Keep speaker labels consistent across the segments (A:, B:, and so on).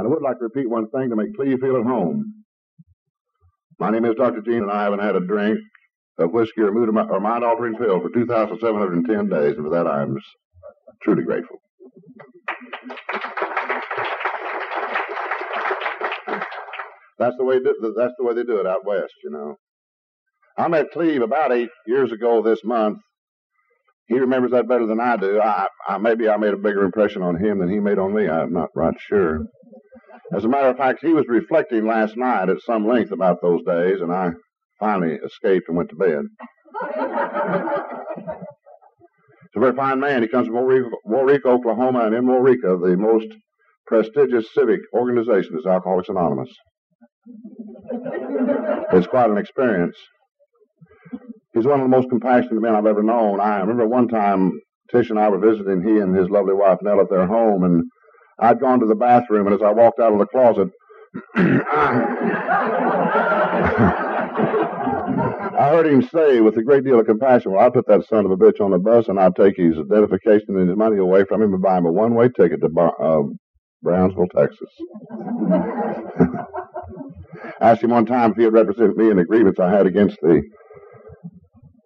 A: And I would like to repeat one thing to make Cleve feel at home. My name is Dr. Gene, and I haven't had a drink of whiskey or, mood or mind altering pill for 2,710 days, and for that I'm truly grateful. That's the way that's the way they do it out west, you know. I met Cleve about eight years ago this month. He remembers that better than I do. I, I maybe I made a bigger impression on him than he made on me. I'm not right sure. As a matter of fact, he was reflecting last night at some length about those days, and I finally escaped and went to bed. He's a very fine man. He comes from Waurika, Oklahoma, and in Waurika, the most prestigious civic organization is Alcoholics Anonymous. It's quite an experience. He's one of the most compassionate men I've ever known. I remember one time Tish and I were visiting he and his lovely wife Nell at their home, and I'd gone to the bathroom, and as I walked out of the closet, I heard him say with a great deal of compassion, Well, I'll put that son of a bitch on the bus and I'll take his identification and his money away from him and buy him a one way ticket to uh, Brownsville, Texas. Asked him one time if he would represent me in a grievance I had against the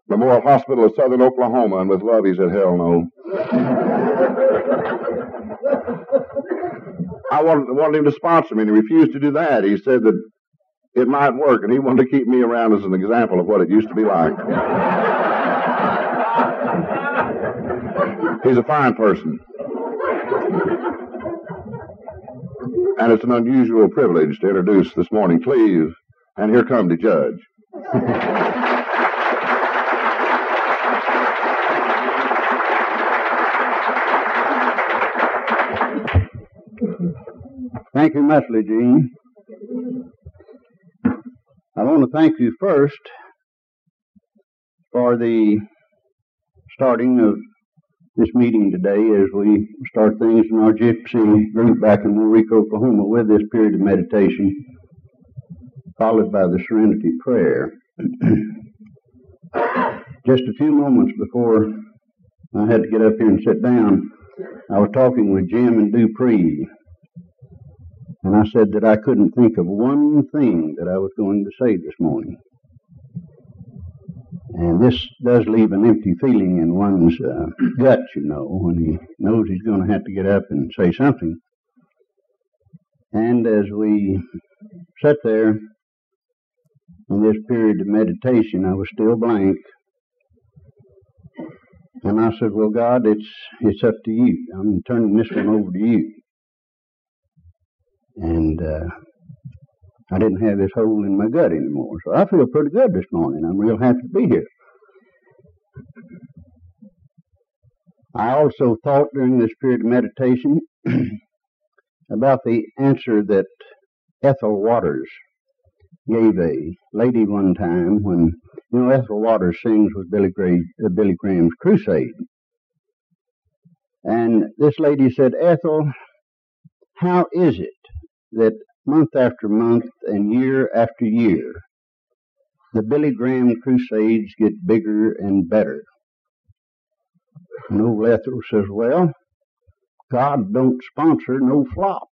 A: Memorial Hospital of Southern Oklahoma, and with love he said, Hell no. I wanted, wanted him to sponsor me, and he refused to do that. He said that it might work, and he wanted to keep me around as an example of what it used to be like. He's a fine person. And it's an unusual privilege to introduce this morning Cleve, and here come the judge.
B: Thank you much, Gene. I want to thank you first for the starting of this meeting today as we start things in our gypsy group back in Waurika, Oklahoma with this period of meditation followed by the serenity prayer. Just a few moments before I had to get up here and sit down, I was talking with Jim and Dupree, and I said that I couldn't think of one thing that I was going to say this morning. And this does leave an empty feeling in one's uh, gut, you know, when he knows he's going to have to get up and say something. And as we sat there in this period of meditation, I was still blank. And I said, Well, God, it's, it's up to you. I'm turning this one over to you. And uh, I didn't have this hole in my gut anymore. So I feel pretty good this morning. I'm real happy to be here. I also thought during this period of meditation about the answer that Ethel Waters gave a lady one time when, you know, Ethel Waters sings with Billy, Gra- uh, Billy Graham's Crusade. And this lady said, Ethel, how is it that month after month and year after year, the Billy Graham crusades get bigger and better. And old Ethel says, well, God don't sponsor no flops.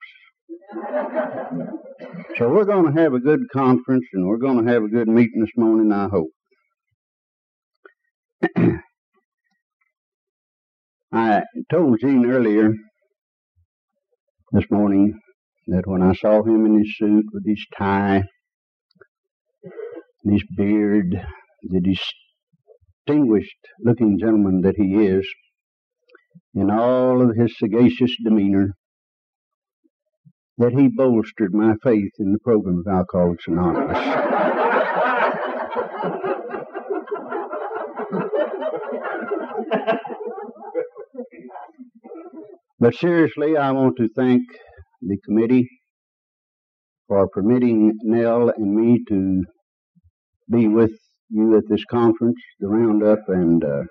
B: so we're going to have a good conference and we're going to have a good meeting this morning, I hope. I told Gene earlier this morning that when I saw him in his suit with his tie his beard, the distinguished looking gentleman that he is, in all of his sagacious demeanor, that he bolstered my faith in the program of Alcoholics Anonymous. but seriously, I want to thank the committee for permitting Nell and me to be with you at this conference, the roundup, and uh,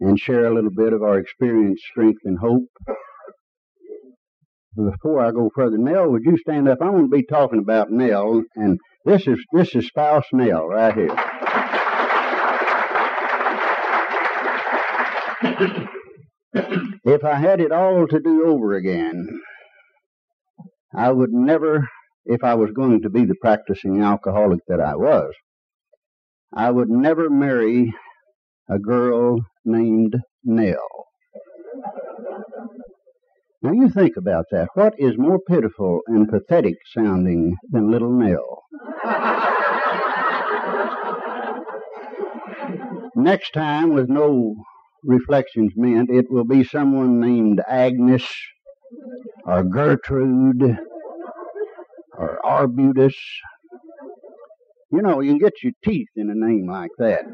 B: and share a little bit of our experience, strength, and hope. Before I go further, Nell, would you stand up? I want to be talking about Nell, and this is this is spouse Nell right here. if I had it all to do over again, I would never, if I was going to be the practicing alcoholic that I was, I would never marry a girl named Nell. Now you think about that. What is more pitiful and pathetic sounding than little Nell? Next time, with no reflections meant, it will be someone named Agnes or Gertrude or Arbutus. You know, you can get your teeth in a name like that.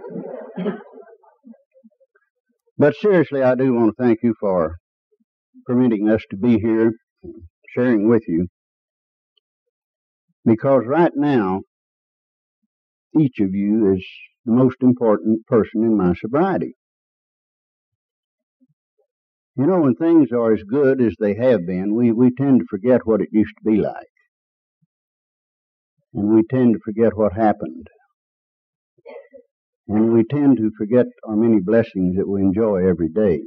B: But seriously, I do want to thank you for permitting us to be here sharing with you. Because right now, each of you is the most important person in my sobriety. You know, when things are as good as they have been, we, we tend to forget what it used to be like. And we tend to forget what happened. And we tend to forget our many blessings that we enjoy every day.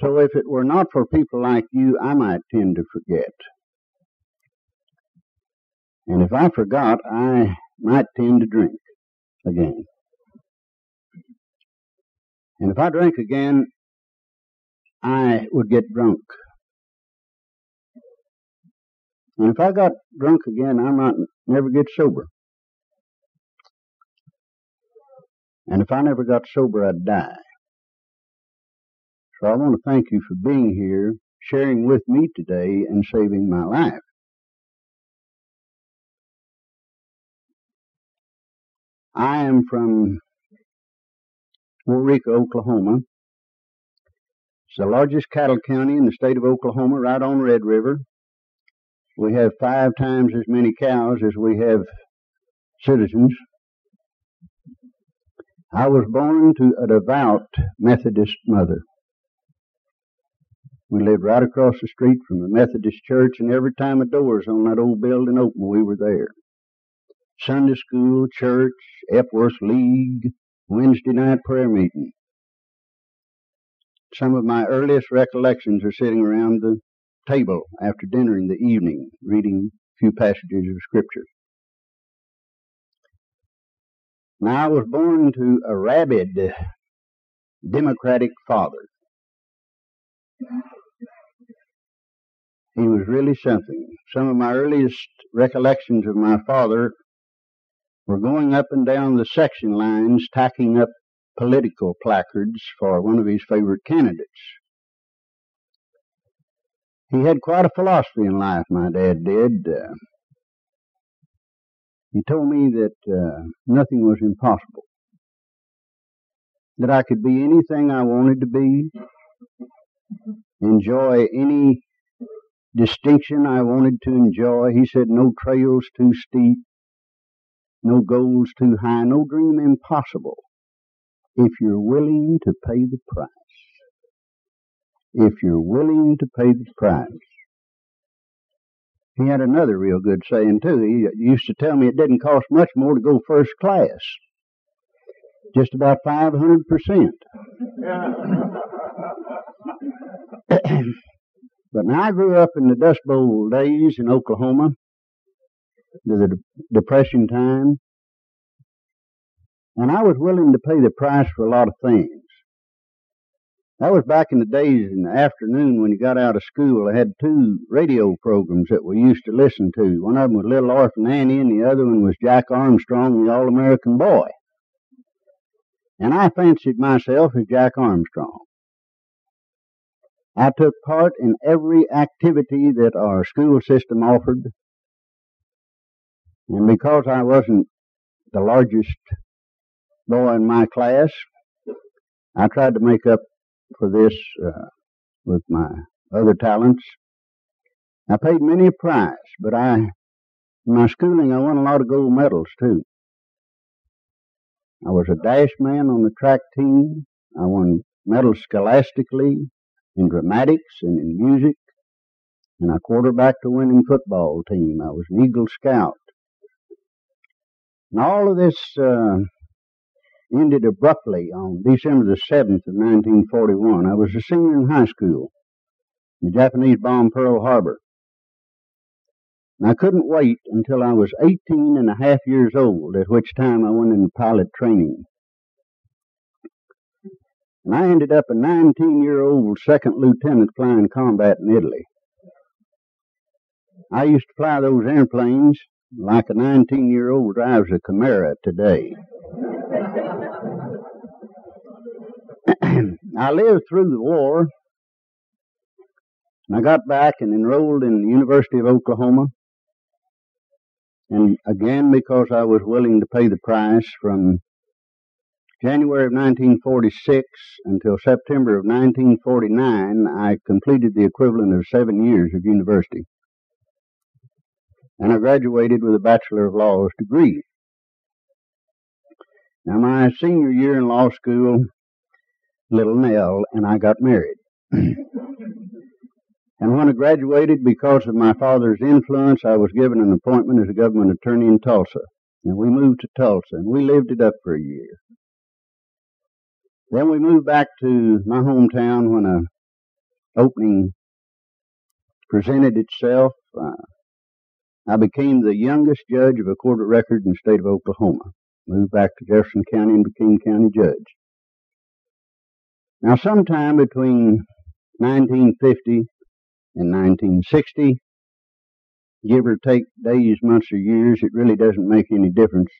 B: So if it were not for people like you, I might tend to forget. And if I forgot, I might tend to drink again. And if I drank again, I would get drunk. And if I got drunk again, I might never get sober. And if I never got sober, I'd die. So I want to thank you for being here, sharing with me today, and saving my life. I am from Waurika, Oklahoma. It's the largest cattle county in the state of Oklahoma, right on Red River. We have five times as many cows as we have citizens. I was born to a devout Methodist mother. We lived right across the street from the Methodist church, and every time the doors on that old building opened, we were there. Sunday school, church, Epworth League, Wednesday night prayer meeting. Some of my earliest recollections are sitting around the table after dinner in the evening, reading a few passages of Scripture. Now, I was born to a rabid Democratic father. He was really something. Some of my earliest recollections of my father were going up and down the section lines, tacking up political placards for one of his favorite candidates. He had quite a philosophy in life, my dad did. Uh, he told me that uh, nothing was impossible, that I could be anything I wanted to be, enjoy any distinction I wanted to enjoy. He said, no trails too steep, no goals too high, no dream impossible if you're willing to pay the price. If you're willing to pay the price. He had another real good saying too. He used to tell me it didn't cost much more to go first class. Just about 500%. but now I grew up in the Dust Bowl days in Oklahoma the Depression time. And I was willing to pay the price for a lot of things. That was back in the days in the afternoon when you got out of school. I had two radio programs that we used to listen to. One of them was Little Orphan Annie, and the other one was Jack Armstrong, the All American Boy. And I fancied myself as Jack Armstrong. I took part in every activity that our school system offered. And because I wasn't the largest boy in my class, I tried to make up for this uh, with my other talents. I paid many a price, but I, in my schooling, I won a lot of gold medals too. I was a dash man on the track team. I won medals scholastically, in dramatics and in music, and I quarterbacked a winning football team. I was an Eagle Scout. And all of this uh, ended abruptly on December the 7th of 1941. I was a senior in high school. The Japanese bombed Pearl Harbor. And I couldn't wait until I was 18 and a half years old, at which time I went into pilot training. And I ended up a 19 year old second lieutenant flying combat in Italy. I used to fly those airplanes like a 19 year old drives a Camaro today. I lived through the war, and I got back and enrolled in the University of Oklahoma. And again, because I was willing to pay the price from January of 1946 until September of 1949, I completed the equivalent of seven years of university. And I graduated with a Bachelor of Laws degree. Now, my senior year in law school, little Nell and I got married. And when I graduated, because of my father's influence, I was given an appointment as a government attorney in Tulsa. And we moved to Tulsa, and we lived it up for a year. Then we moved back to my hometown when a opening presented itself. Uh, I became the youngest judge of a court of record in the state of Oklahoma. Moved back to Jefferson County and became county judge. Now, sometime between 1950 and 1960. Give or take days, months, or years, it really doesn't make any difference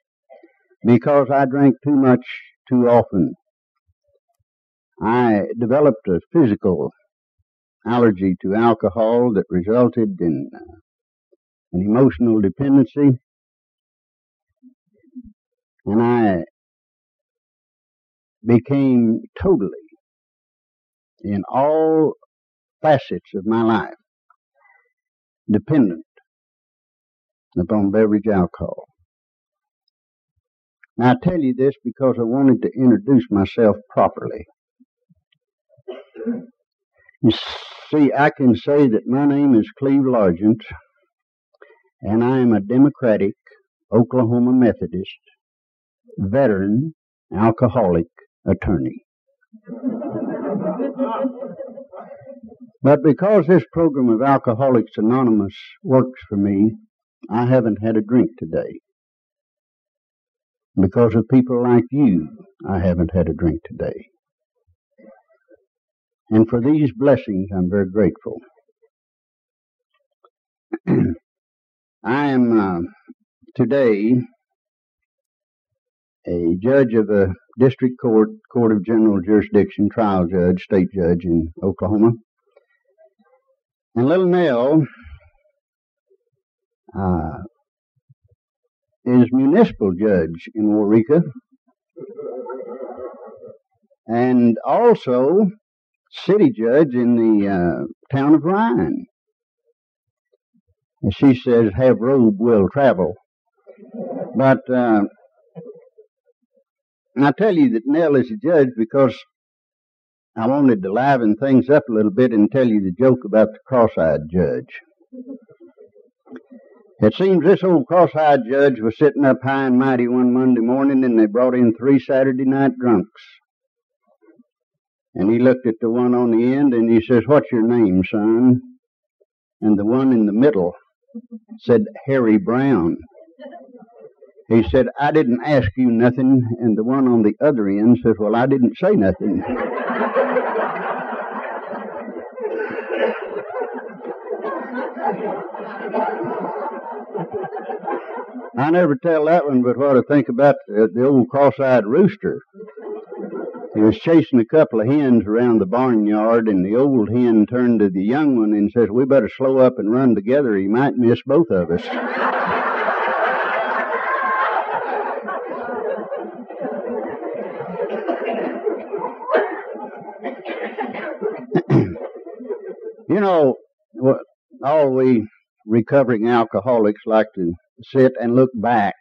B: because I drank too much too often. I developed a physical allergy to alcohol that resulted in uh, an emotional dependency. And I became totally, in all facets of my life dependent upon beverage alcohol. Now, I tell you this because I wanted to introduce myself properly. You see, I can say that my name is Cleve Largent, and I am a Democratic Oklahoma Methodist veteran alcoholic attorney. But because this program of Alcoholics Anonymous works for me, I haven't had a drink today. Because of people like you, I haven't had a drink today. And for these blessings, I'm very grateful. I am uh, today a judge of a district court, court of general jurisdiction, trial judge, state judge in Oklahoma. And little Nell uh, is municipal judge in Waurika and also city judge in the uh, town of Ryan. And she says, have robe will travel. But uh, I tell you that Nell is a judge because I wanted to liven things up a little bit and tell you the joke about the cross-eyed judge. It seems this old cross-eyed judge was sitting up high and mighty one Monday morning and they brought in three Saturday night drunks. And he looked at the one on the end and he says, what's your name, son? And the one in the middle said, Harry Brown. He said, I didn't ask you nothing. And the one on the other end says, well, I didn't say nothing. I never tell that one, but what I think about the, the old cross-eyed rooster. He was chasing a couple of hens around the barnyard, and the old hen turned to the young one and says, "We better slow up and run together. He might miss both of us." you know, all we recovering alcoholics like to sit and look back.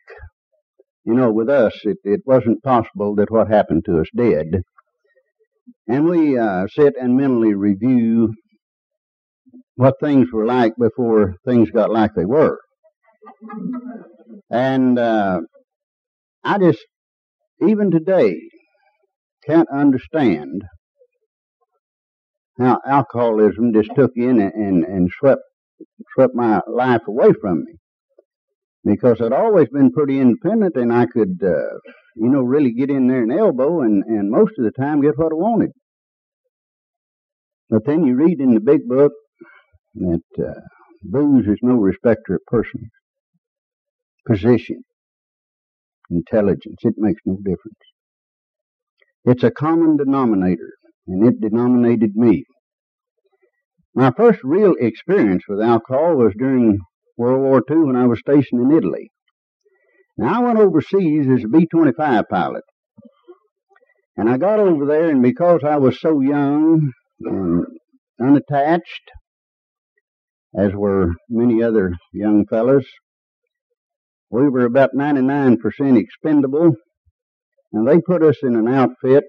B: You know, with us, it, it wasn't possible that what happened to us did. And we uh, sit and mentally review what things were like before things got like they were. And uh, I just, even today, can't understand how alcoholism just took in and, and, and swept swept my life away from me because I'd always been pretty independent and I could, uh, you know, really get in there and elbow and, and most of the time get what I wanted. But then you read in the big book that uh, booze is no respecter of persons, position, intelligence. It makes no difference. It's a common denominator, and it denominated me. My first real experience with alcohol was during World War II when I was stationed in Italy. Now, I went overseas as a B 25 pilot. And I got over there, and because I was so young and unattached, as were many other young fellows, we were about 99% expendable, and they put us in an outfit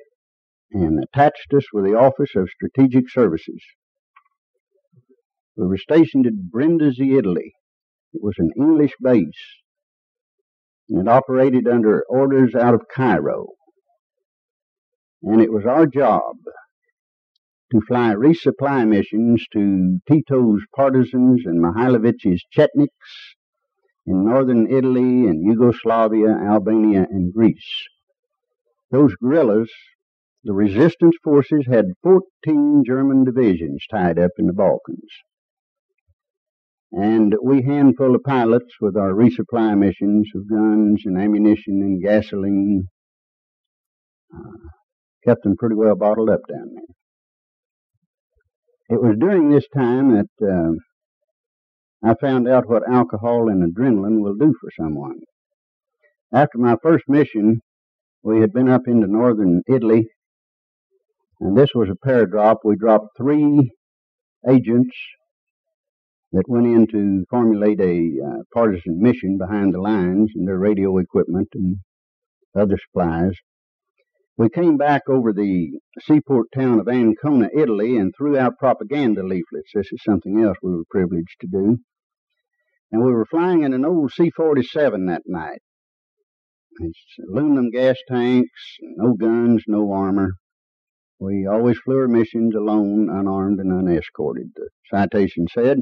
B: and attached us with the Office of Strategic Services. We were stationed at Brindisi, Italy. It was an English base, and it operated under orders out of Cairo. And it was our job to fly resupply missions to Tito's partisans and Mihailovich's Chetniks in northern Italy and Yugoslavia, Albania, and Greece. Those guerrillas, the resistance forces, had 14 German divisions tied up in the Balkans. And we handful of pilots with our resupply missions of guns and ammunition and gasoline uh, kept them pretty well bottled up down there. It was during this time that uh, I found out what alcohol and adrenaline will do for someone. After my first mission, we had been up into northern Italy, and this was a paradrop. We dropped three agents that went in to formulate a uh, partisan mission behind the lines and their radio equipment and other supplies. We came back over the seaport town of Ancona, Italy, and threw out propaganda leaflets. This is something else we were privileged to do. And we were flying in an old C 47 that night. It's aluminum gas tanks, no guns, no armor. We always flew our missions alone, unarmed, and unescorted, the citation said.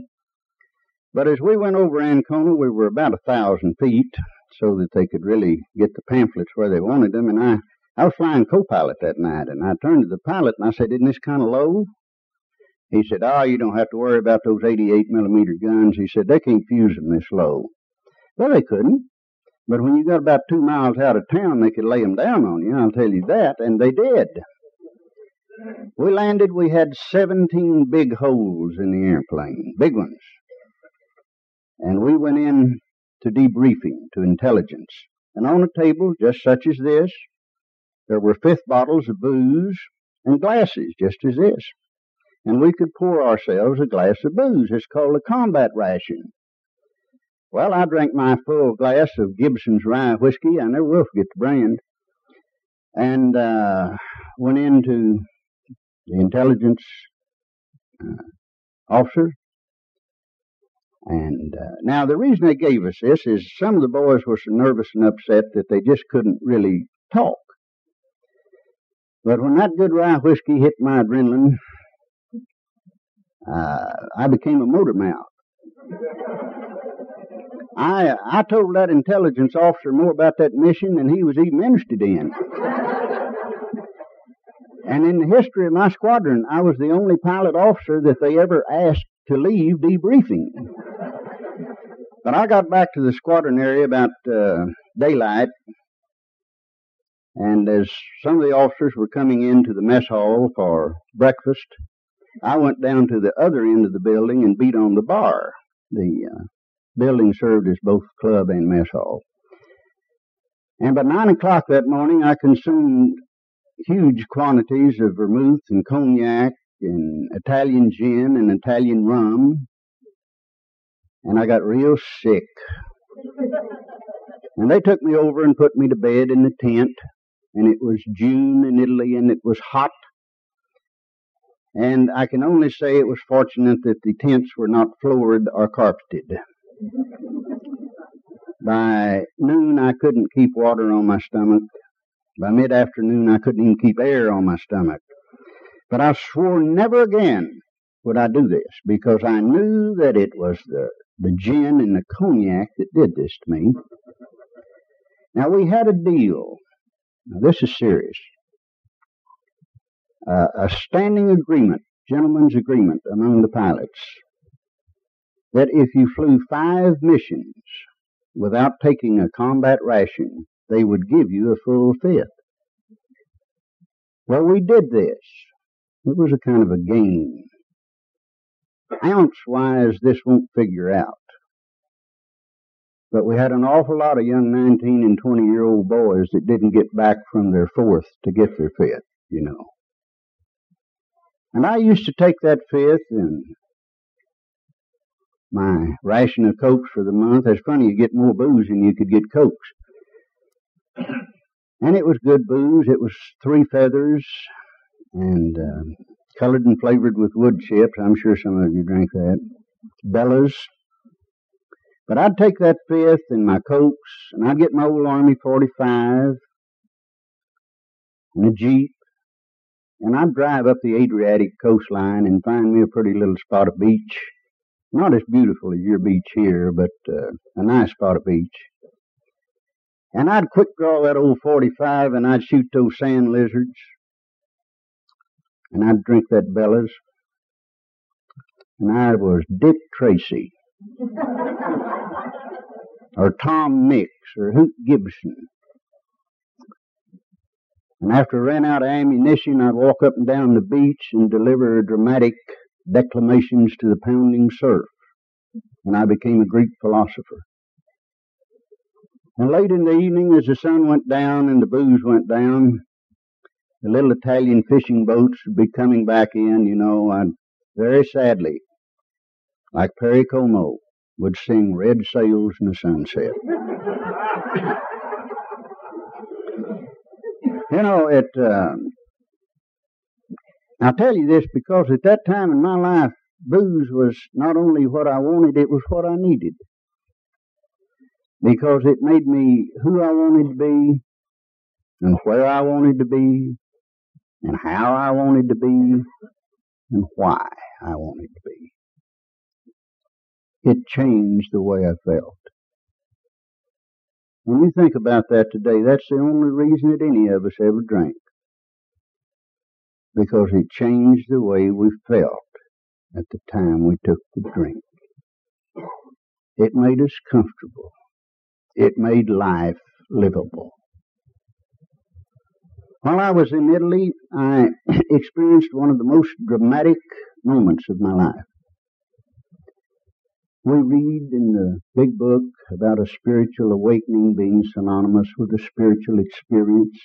B: But as we went over Ancona, we were about a thousand feet, so that they could really get the pamphlets where they wanted them. And I, I was flying co-pilot that night, and I turned to the pilot and I said, "Isn't this kind of low?" He said, "Oh, you don't have to worry about those 88 millimeter guns." He said, "They can't fuse them this low." Well, they couldn't. But when you got about two miles out of town, they could lay them down on you. I'll tell you that, and they did. We landed. We had 17 big holes in the airplane, big ones. And we went in to debriefing, to intelligence. And on a table just such as this, there were fifth bottles of booze and glasses just as this. And we could pour ourselves a glass of booze. It's called a combat ration. Well, I drank my full glass of Gibson's rye whiskey. I never will forget the brand. And uh, went into the intelligence uh, officer and uh, now the reason they gave us this is some of the boys were so nervous and upset that they just couldn't really talk. But when that good rye whiskey hit my adrenaline, uh, I became a motor mouth. I I told that intelligence officer more about that mission than he was even interested in. and in the history of my squadron, I was the only pilot officer that they ever asked to leave debriefing. But I got back to the squadron area about uh, daylight, and as some of the officers were coming into the mess hall for breakfast, I went down to the other end of the building and beat on the bar. The uh, building served as both club and mess hall. And by nine o'clock that morning, I consumed huge quantities of vermouth and cognac and Italian gin and Italian rum and I got real sick. And they took me over and put me to bed in the tent, and it was June in Italy, and it was hot. And I can only say it was fortunate that the tents were not floored or carpeted. By noon, I couldn't keep water on my stomach. By mid afternoon, I couldn't even keep air on my stomach. But I swore never again would I do this because I knew that it was the, the gin and the cognac that did this to me. Now we had a deal. Now this is serious. Uh, a standing agreement, gentlemen's agreement among the pilots, that if you flew five missions without taking a combat ration, they would give you a full fifth. Well, we did this. It was a kind of a game. Ounce wise, this won't figure out. But we had an awful lot of young 19 and 20 year old boys that didn't get back from their fourth to get their fifth, you know. And I used to take that fifth and my ration of cokes for the month. It's funny, you get more booze than you could get cokes. And it was good booze. It was three feathers and uh, colored and flavored with wood chips. I'm sure some of you drank that. Bellas. But I'd take that fifth and my cokes, and I'd get my old Army 45 and a Jeep, and I'd drive up the Adriatic coastline and find me a pretty little spot of beach. Not as beautiful as your beach here, but uh, a nice spot of beach. And I'd quick draw that old 45 and I'd shoot those sand lizards. And I'd drink that Bellas. And I was Dick Tracy. or Tom Mix or Hoot Gibson. And after I ran out of ammunition, I'd walk up and down the beach and deliver dramatic declamations to the pounding surf. And I became a Greek philosopher. And late in the evening, as the sun went down and the booze went down, the little Italian fishing boats would be coming back in, you know, and very sadly, like Perry Como, would sing Red Sails in the Sunset. you know, it, uh, I'll tell you this because at that time in my life, booze was not only what I wanted, it was what I needed. Because it made me who I wanted to be, and where I wanted to be, and how I wanted to be, and why I wanted to be. It changed the way I felt. When you think about that today, that's the only reason that any of us ever drank because it changed the way we felt at the time we took the drink. It made us comfortable. It made life livable. While I was in Italy, I experienced one of the most dramatic moments of my life. We read in the big book about a spiritual awakening being synonymous with a spiritual experience.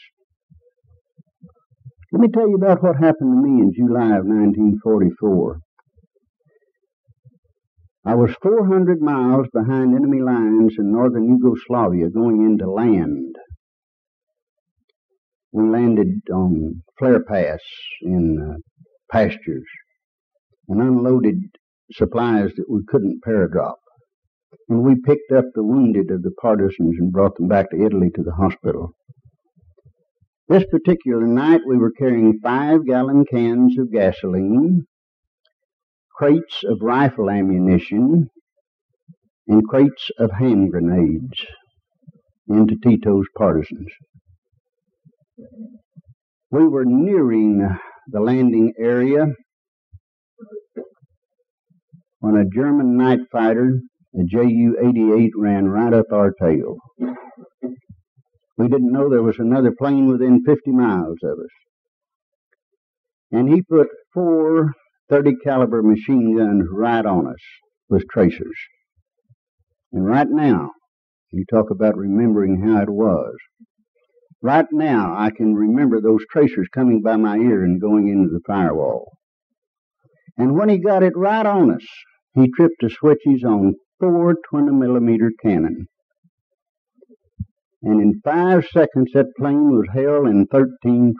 B: Let me tell you about what happened to me in July of 1944. I was 400 miles behind enemy lines in northern Yugoslavia going into land. We landed on flare paths in uh, pastures and unloaded supplies that we couldn't paradrop. And we picked up the wounded of the partisans and brought them back to Italy to the hospital. This particular night, we were carrying five gallon cans of gasoline, crates of rifle ammunition, and crates of hand grenades into Tito's partisans. We were nearing the landing area when a German night fighter, a Ju 88, ran right up our tail. We didn't know there was another plane within 50 miles of us. And he put four 30 caliber machine guns right on us with tracers. And right now, you talk about remembering how it was. Right now, I can remember those tracers coming by my ear and going into the firewall. And when he got it right on us, he tripped the switches on four 20 millimeter cannon and in five seconds that plane was held in 13%.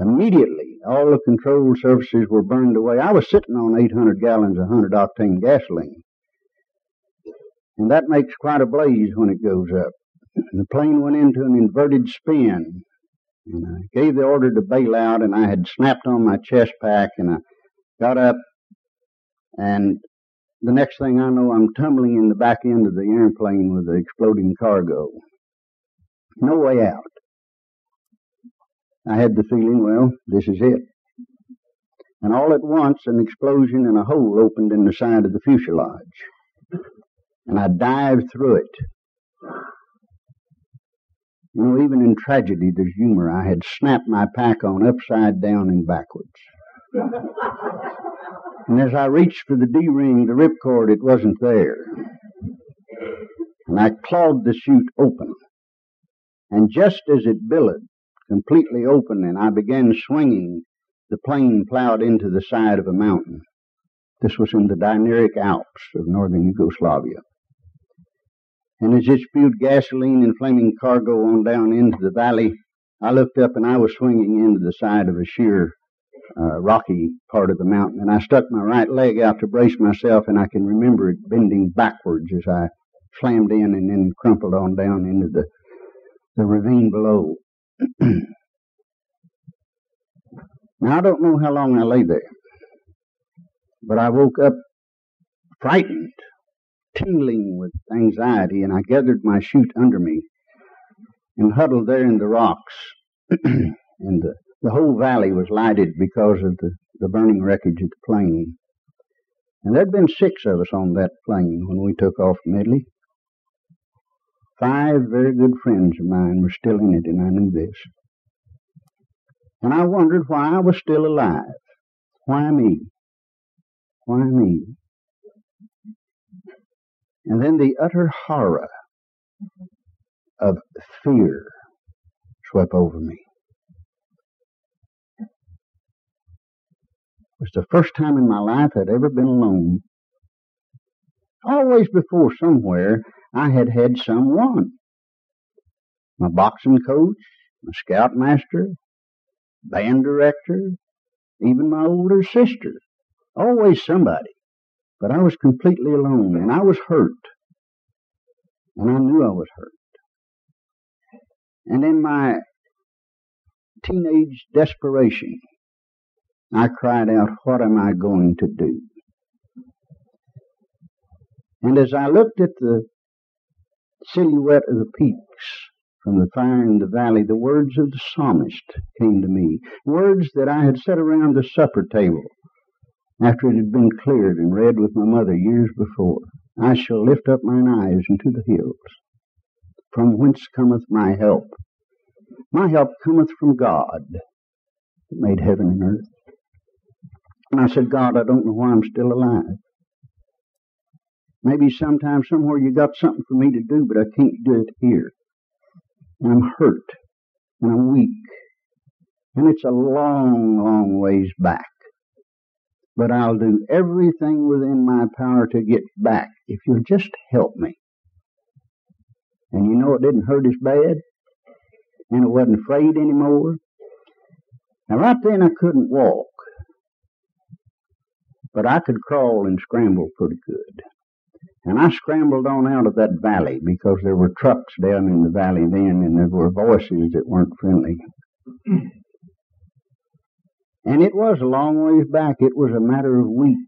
B: Immediately, all the control surfaces were burned away. I was sitting on 800 gallons of 100 octane gasoline. And that makes quite a blaze when it goes up. And the plane went into an inverted spin. And I gave the order to bail out, and I had snapped on my chest pack, and I got up, and the next thing I know, I'm tumbling in the back end of the airplane with the exploding cargo. No way out. I had the feeling, well, this is it. And all at once, an explosion and a hole opened in the side of the fuselage. And I dived through it. You know, even in tragedy, there's humor. I had snapped my pack on upside down and backwards. and as I reached for the D-ring, the ripcord, it wasn't there. And I clawed the chute open. And just as it billowed, completely open, and I began swinging, the plane plowed into the side of a mountain. This was in the Dinaric Alps of northern Yugoslavia. And as it spewed gasoline and flaming cargo on down into the valley, I looked up and I was swinging into the side of a sheer, uh, rocky part of the mountain. And I stuck my right leg out to brace myself, and I can remember it bending backwards as I slammed in and then crumpled on down into the, the ravine below. now, I don't know how long I lay there, but I woke up frightened tingling with anxiety, and I gathered my chute under me and huddled there in the rocks. and the, the whole valley was lighted because of the, the burning wreckage of the plane. And there'd been six of us on that plane when we took off from Italy. Five very good friends of mine were still in it, and I knew this. And I wondered why I was still alive. Why me? Why me? And then the utter horror of fear swept over me. It was the first time in my life I'd ever been alone. Always before somewhere I had had someone. My boxing coach, my scoutmaster, band director, even my older sister. Always somebody. But I was completely alone and I was hurt. And I knew I was hurt. And in my teenage desperation, I cried out, What am I going to do? And as I looked at the silhouette of the peaks from the fire in the valley, the words of the psalmist came to me. Words that I had said around the supper table after it had been cleared and read with my mother years before. I shall lift up mine eyes unto the hills, from whence cometh my help. My help cometh from God, that made heaven and earth. And I said, God, I don't know why I'm still alive. Maybe sometime, somewhere, you got something for me to do, but I can't do it here. And I'm hurt, and I'm weak, and it's a long, long ways back but I'll do everything within my power to get back if you'll just help me. And you know it didn't hurt as bad, and it wasn't afraid anymore. Now, right then I couldn't walk, but I could crawl and scramble pretty good. And I scrambled on out of that valley because there were trucks down in the valley then, and there were voices that weren't friendly. And it was a long ways back. It was a matter of weeks.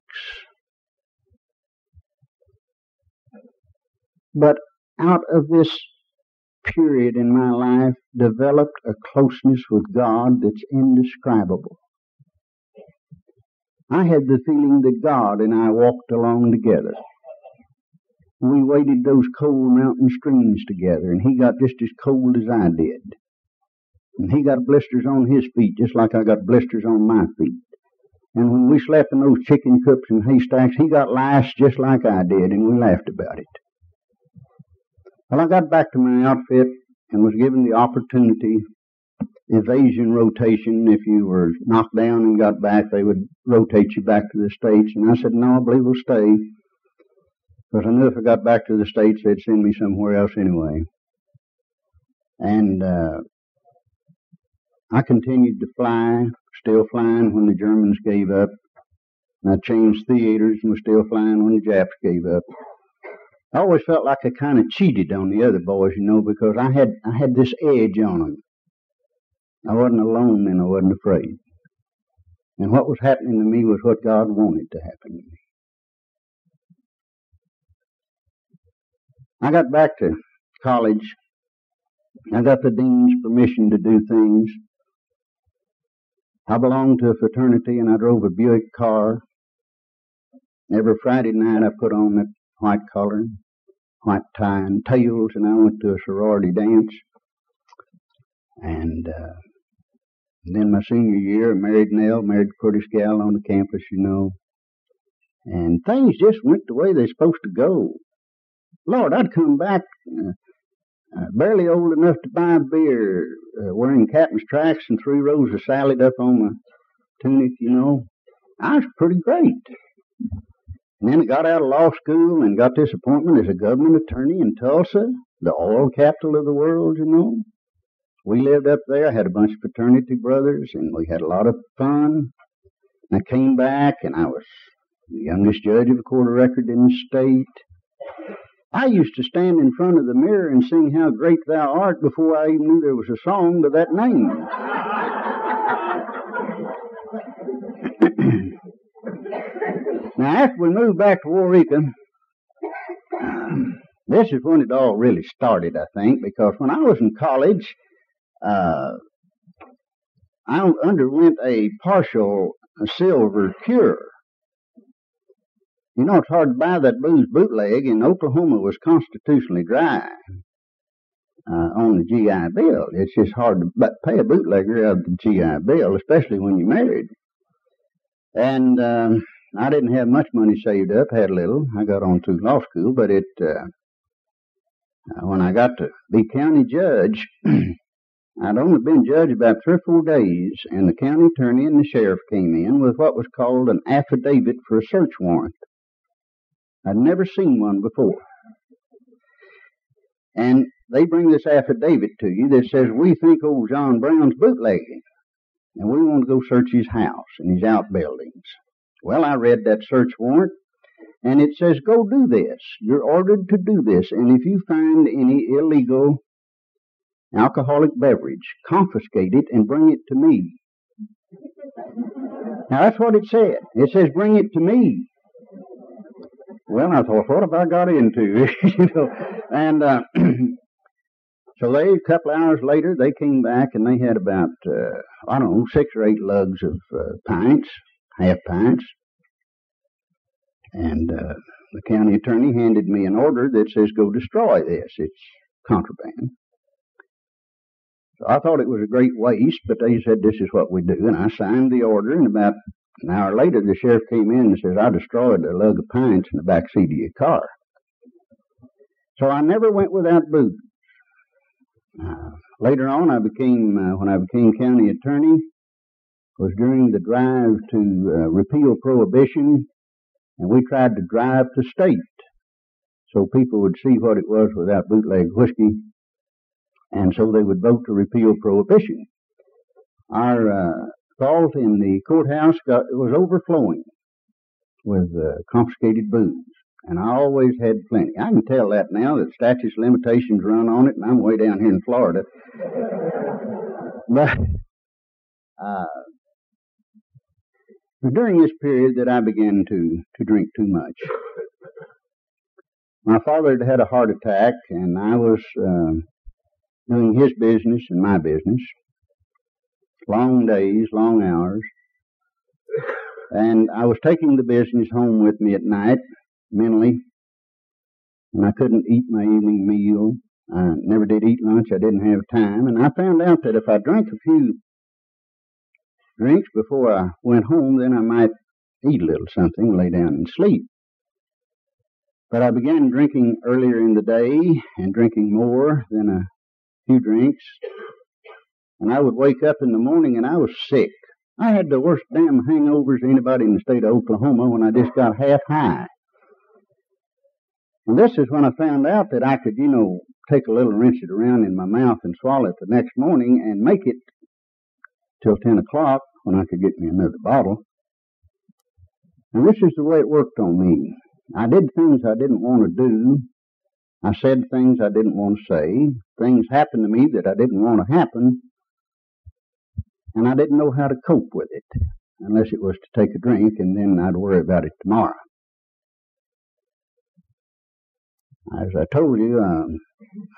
B: But out of this period in my life developed a closeness with God that's indescribable. I had the feeling that God and I walked along together. We waded those cold mountain streams together, and He got just as cold as I did. And he got blisters on his feet just like I got blisters on my feet. And when we slept in those chicken coops and haystacks, he got lice just like I did, and we laughed about it. Well, I got back to my outfit and was given the opportunity, evasion rotation. If you were knocked down and got back, they would rotate you back to the States. And I said, no, I believe we'll stay. Because I knew if I got back to the States, they'd send me somewhere else anyway. And uh, I continued to fly, still flying when the Germans gave up. And I changed theaters and was still flying when the Japs gave up. I always felt like I kind of cheated on the other boys, you know, because I had I had this edge on them. I wasn't alone and I wasn't afraid. And what was happening to me was what God wanted to happen to me. I got back to college. I got the dean's permission to do things. I belonged to a fraternity and I drove a Buick car. Every Friday night I put on that white collar, white tie and tails and I went to a sorority dance. And, uh, then my senior year, I married Nell, married the prettiest gal on the campus, you know. And things just went the way they're supposed to go. Lord, I'd come back uh, uh, barely old enough to buy beer, uh, wearing captain's tracks and three rows of salad up on my tunic, you know. I was pretty great. And then I got out of law school and got this appointment as a government attorney in Tulsa, the oil capital of the world, you know. We lived up there. I had a bunch of fraternity brothers, and we had a lot of fun. And I came back, and I was the youngest judge of a court of record in the state. I used to stand in front of the mirror and sing How Great Thou Art before I even knew there was a song to that name. now, after we moved back to Waurika, this is when it all really started, I think, because when I was in college, uh, I underwent a partial silver cure. You know, it's hard to buy that booze bootleg, and Oklahoma was constitutionally dry uh, on the GI Bill. It's just hard to pay a bootlegger of the GI Bill, especially when you're married. And um, I didn't have much money saved up, had a little. I got on to law school, but it uh, when I got to be county judge, I'd only been judge about three or four days, and the county attorney and the sheriff came in with what was called an affidavit for a search warrant. I'd never seen one before. And they bring this affidavit to you that says, We think old John Brown's bootlegging, and we want to go search his house and his outbuildings. Well, I read that search warrant, and it says, Go do this. You're ordered to do this, and if you find any illegal alcoholic beverage, confiscate it and bring it to me. Now that's what it said. It says, bring it to me. Well, I thought, what have I got into? you know, and uh, so they, a couple hours later, they came back and they had about, uh, I don't know, six or eight lugs of uh, pints, half pints. And uh, the county attorney handed me an order that says, go destroy this. It's contraband. So I thought it was a great waste, but they said this is what we do, and I signed the order. And about an hour later, the sheriff came in and says, "I destroyed a lug of pints in the back seat of your car." So I never went without booze. Uh, later on, I became uh, when I became county attorney was during the drive to uh, repeal prohibition, and we tried to drive to state so people would see what it was without bootleg whiskey and so they would vote to repeal prohibition. Our uh, vault in the courthouse got, was overflowing with uh, confiscated booze, and I always had plenty. I can tell that now that statutes limitations run on it, and I'm way down here in Florida. but uh, during this period that I began to to drink too much. My father had had a heart attack, and I was uh, doing his business and my business. Long days, long hours. And I was taking the business home with me at night, mentally, and I couldn't eat my evening meal. I never did eat lunch. I didn't have time. And I found out that if I drank a few drinks before I went home, then I might eat a little something, lay down and sleep. But I began drinking earlier in the day and drinking more than a few drinks, and I would wake up in the morning and I was sick. I had the worst damn hangovers anybody in the state of Oklahoma when I just got half high. And this is when I found out that I could, you know, take a little, rinse it around in my mouth and swallow it the next morning and make it till 10 o'clock when I could get me another bottle. And this is the way it worked on me. I did things I didn't want to do I said things I didn't want to say. Things happened to me that I didn't want to happen. And I didn't know how to cope with it unless it was to take a drink, and then I'd worry about it tomorrow. As I told you, um,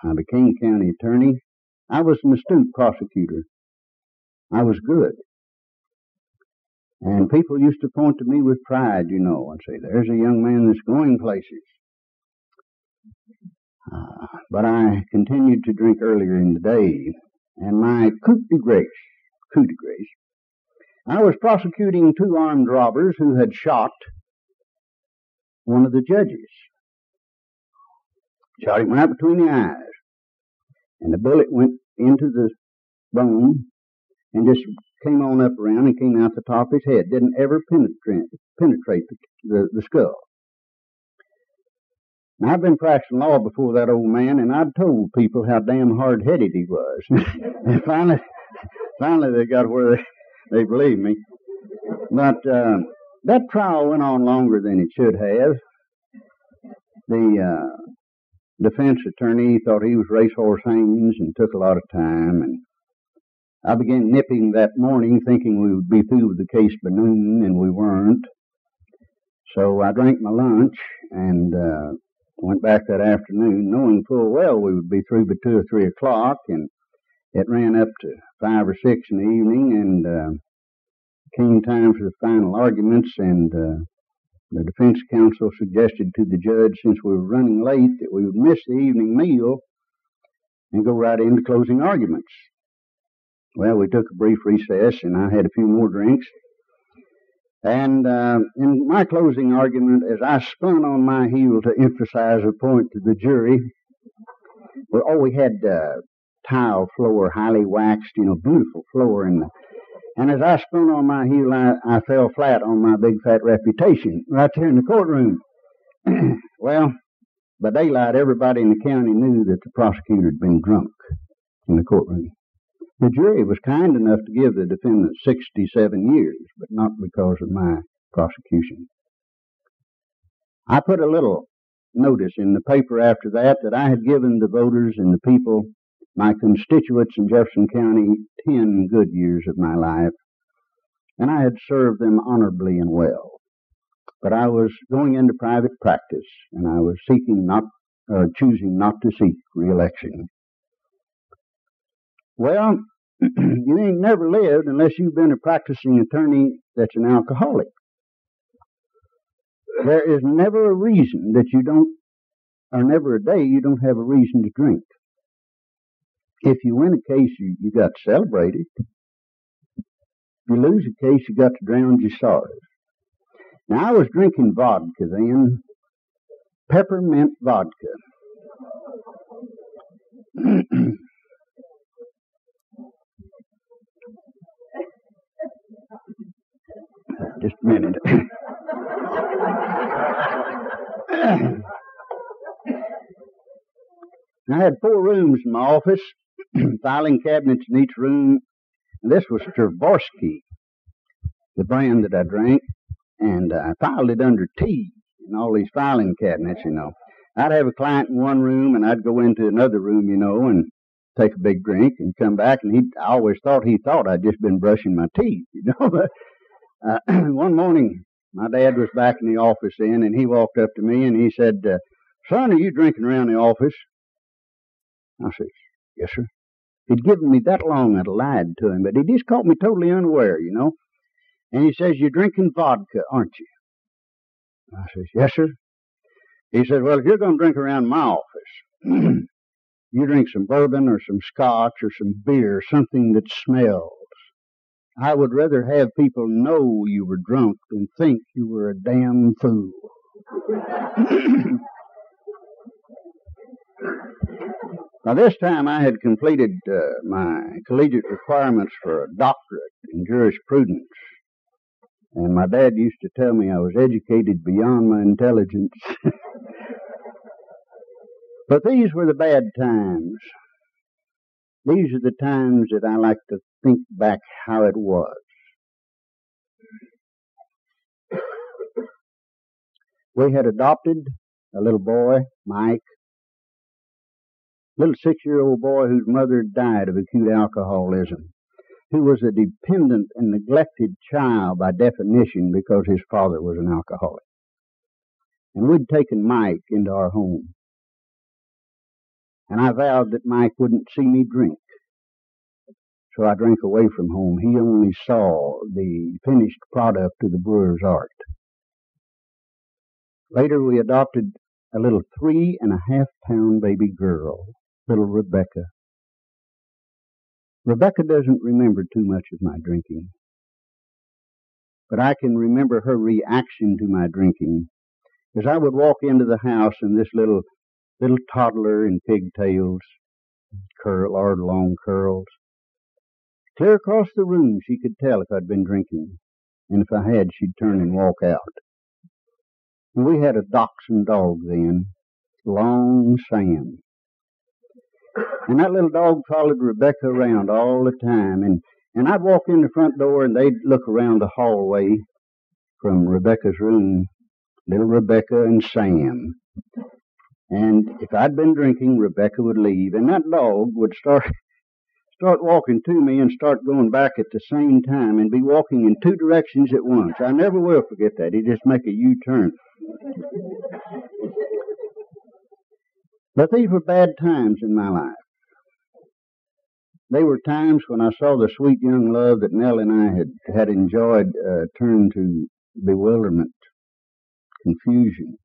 B: I became county attorney. I was an astute prosecutor. I was good. And people used to point to me with pride, you know, and say, there's a young man that's going places. Uh, but I continued to drink earlier in the day, and my coup de grace, coup de grace, I was prosecuting two armed robbers who had shot one of the judges. Shot him right between the eyes. And the bullet went into the bone and just came on up around and came out the top of his head. Didn't ever penetrate, penetrate the, the, the skull. Now, I've been practicing law before that old man, and I'd told people how damn hard-headed he was. and finally, finally they got where they, they believed me. But uh, that trial went on longer than it should have. The uh, defense attorney thought he was racehorse Haynes and took a lot of time. And I began nipping that morning thinking we would be through with the case by noon, and we weren't. So I drank my lunch and uh, went back that afternoon, knowing full well we would be through by two or three o'clock, and it ran up to five or six in the evening, and uh, came time for the final arguments, and uh, the defense counsel suggested to the judge, since we were running late, that we would miss the evening meal and go right into closing arguments. Well, we took a brief recess, and I had a few more drinks. And uh, in my closing argument, as I spun on my heel to emphasize a point to the jury, well, oh, we had uh, tile floor, highly waxed, you know, beautiful floor in the and as I spun on my heel, I, I fell flat on my big fat reputation right there in the courtroom. well, by daylight, everybody in the county knew that the prosecutor had been drunk in the courtroom. The jury was kind enough to give the defendant 67 years, but not because of my prosecution. I put a little notice in the paper after that that I had given the voters and the people my constituents in Jefferson County ten good years of my life, and I had served them honorably and well. But I was going into private practice, and I was seeking not, or choosing not to seek reelection. Well, you ain't never lived unless you've been a practicing attorney that's an alcoholic. There is never a reason that you don't, or never a day you don't have a reason to drink. If you win a case, you, you got to celebrate it. If you lose a case, you got to drown your sorrows. Now, I was drinking vodka then, peppermint vodka. Just a minute. I had four rooms in my office. filing cabinets in each room. This was Tvarscki, the brand that I drank, and I filed it under T in all these filing cabinets, you know. I'd have a client in one room, and I'd go into another room, you know, and take a big drink and come back, and he I always thought he thought I'd just been brushing my teeth, you know. Uh, one morning, my dad was back in the office then, and he walked up to me and he said, uh, "Son, are you drinking around the office?" I said, "Yes, sir." He'd given me that long I'd lied to him, but he just caught me totally unaware, you know. And he says, You're drinking vodka, aren't you? I says, Yes, sir. He said, Well, if you're going to drink around my office, you drink some bourbon or some scotch or some beer, something that smells. I would rather have people know you were drunk than think you were a damn fool. Now, this time I had completed uh, my collegiate requirements for a doctorate in jurisprudence. And my dad used to tell me I was educated beyond my intelligence. but these were the bad times. These are the times that I like to think back how it was. We had adopted a little boy, Mike, little six year old boy whose mother died of acute alcoholism. who was a dependent and neglected child by definition because his father was an alcoholic. And we'd taken Mike into our home. And I vowed that Mike wouldn't see me drink. So I drank away from home. He only saw the finished product of the brewer's art. Later we adopted a little three and a half pound baby girl, little Rebecca. Rebecca doesn't remember too much of my drinking, but I can remember her reaction to my drinking as I would walk into the house and this little little toddler in pigtails, curl or long curls. Clear across the room she could tell if I'd been drinking, and if I had she'd turn and walk out. And we had a dachshund dog then, Long Sam. And that little dog followed Rebecca around all the time. And, and I'd walk in the front door and they'd look around the hallway from Rebecca's room, little Rebecca and Sam. And if I'd been drinking, Rebecca would leave, and that dog would start start walking to me and start going back at the same time and be walking in two directions at once. I never will forget that. He'd just make a U-turn. But these were bad times in my life. They were times when I saw the sweet young love that Nell and I had, had enjoyed uh, turn to bewilderment, confusion,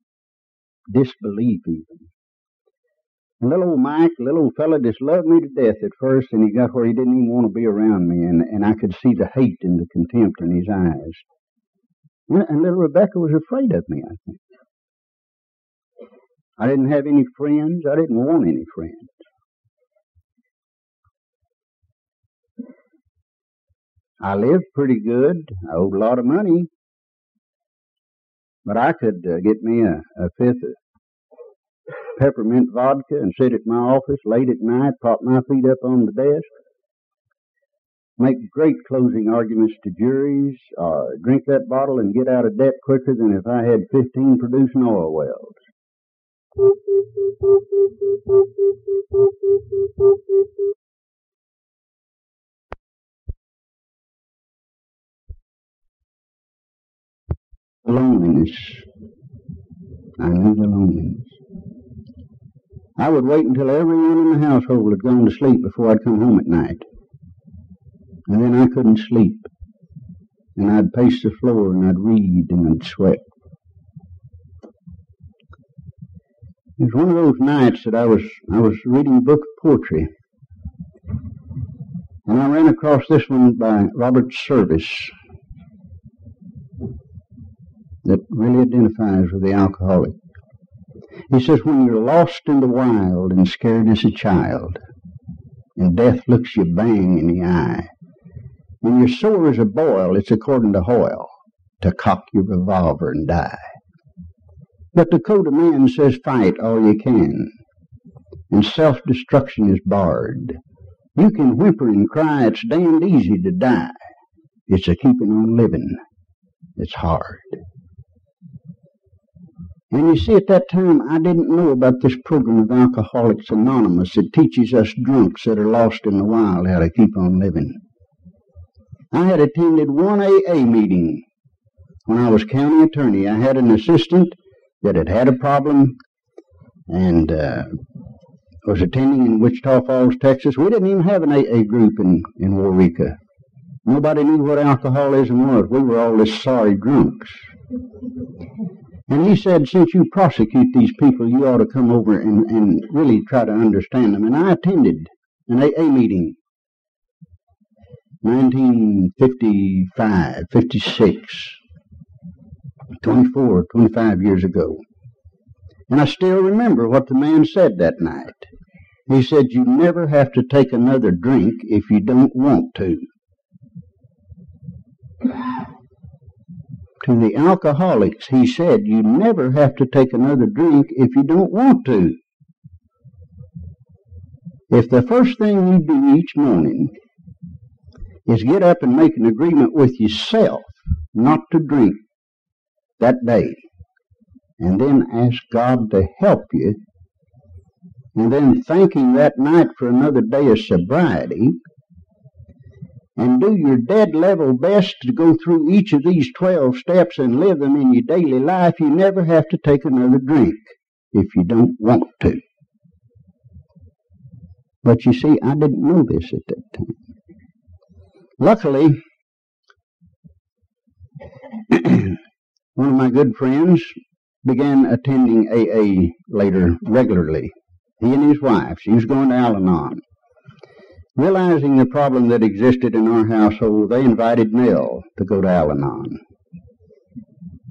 B: disbelief even. And little old Mike, little old fella, just loved me to death at first, and he got where he didn't even want to be around me, and, and I could see the hate and the contempt in his eyes. And, and little Rebecca was afraid of me, I think. I didn't have any friends. I didn't want any friends. I lived pretty good. I owed a lot of money. But I could uh, get me a, a fifth of peppermint vodka and sit at my office late at night, prop my feet up on the desk, make great closing arguments to juries, uh, drink that bottle and get out of debt quicker than if I had 15 producing oil wells. Loneliness. I knew the loneliness. I would wait until everyone in the household had gone to sleep before I'd come home at night. And then I couldn't sleep. And I'd pace the floor and I'd read and I'd sweat. It was one of those nights that I was I was reading a book of poetry. And I ran across this one by Robert Service that really identifies with the alcoholic. He says, when you're lost in the wild and scared as a child, and death looks you bang in the eye, when you're sore as a boil, it's according to Hoyle to cock your revolver and die. But the code of man says fight all you can, and self-destruction is barred. You can whimper and cry, it's damned easy to die. It's a keeping on living. It's hard. And you see, at that time, I didn't know about this program of Alcoholics Anonymous that teaches us drunks that are lost in the wild how to keep on living. I had attended one AA meeting when I was county attorney. I had an assistant that had had a problem and uh, was attending in Wichita Falls, Texas. We didn't even have an AA group in, in Waurika. Nobody knew what alcoholism was. We were all just sorry drunks. And he said, since you prosecute these people, you ought to come over and, and really try to understand them. And I attended an AA meeting, 1955, 56, 24, 25 years ago. And I still remember what the man said that night. He said, you never have to take another drink if you don't want to to the alcoholics, he said, you never have to take another drink if you don't want to. If the first thing you do each morning is get up and make an agreement with yourself not to drink that day, and then ask God to help you, and then thanking that night for another day of sobriety, and do your dead level best to go through each of these 12 steps and live them in your daily life, you never have to take another drink if you don't want to. But you see, I didn't know this at that time. Luckily, one of my good friends began attending AA later regularly. He and his wife. She was going to Al Anon. Realizing the problem that existed in our household, they invited Nell to go to Al Anon.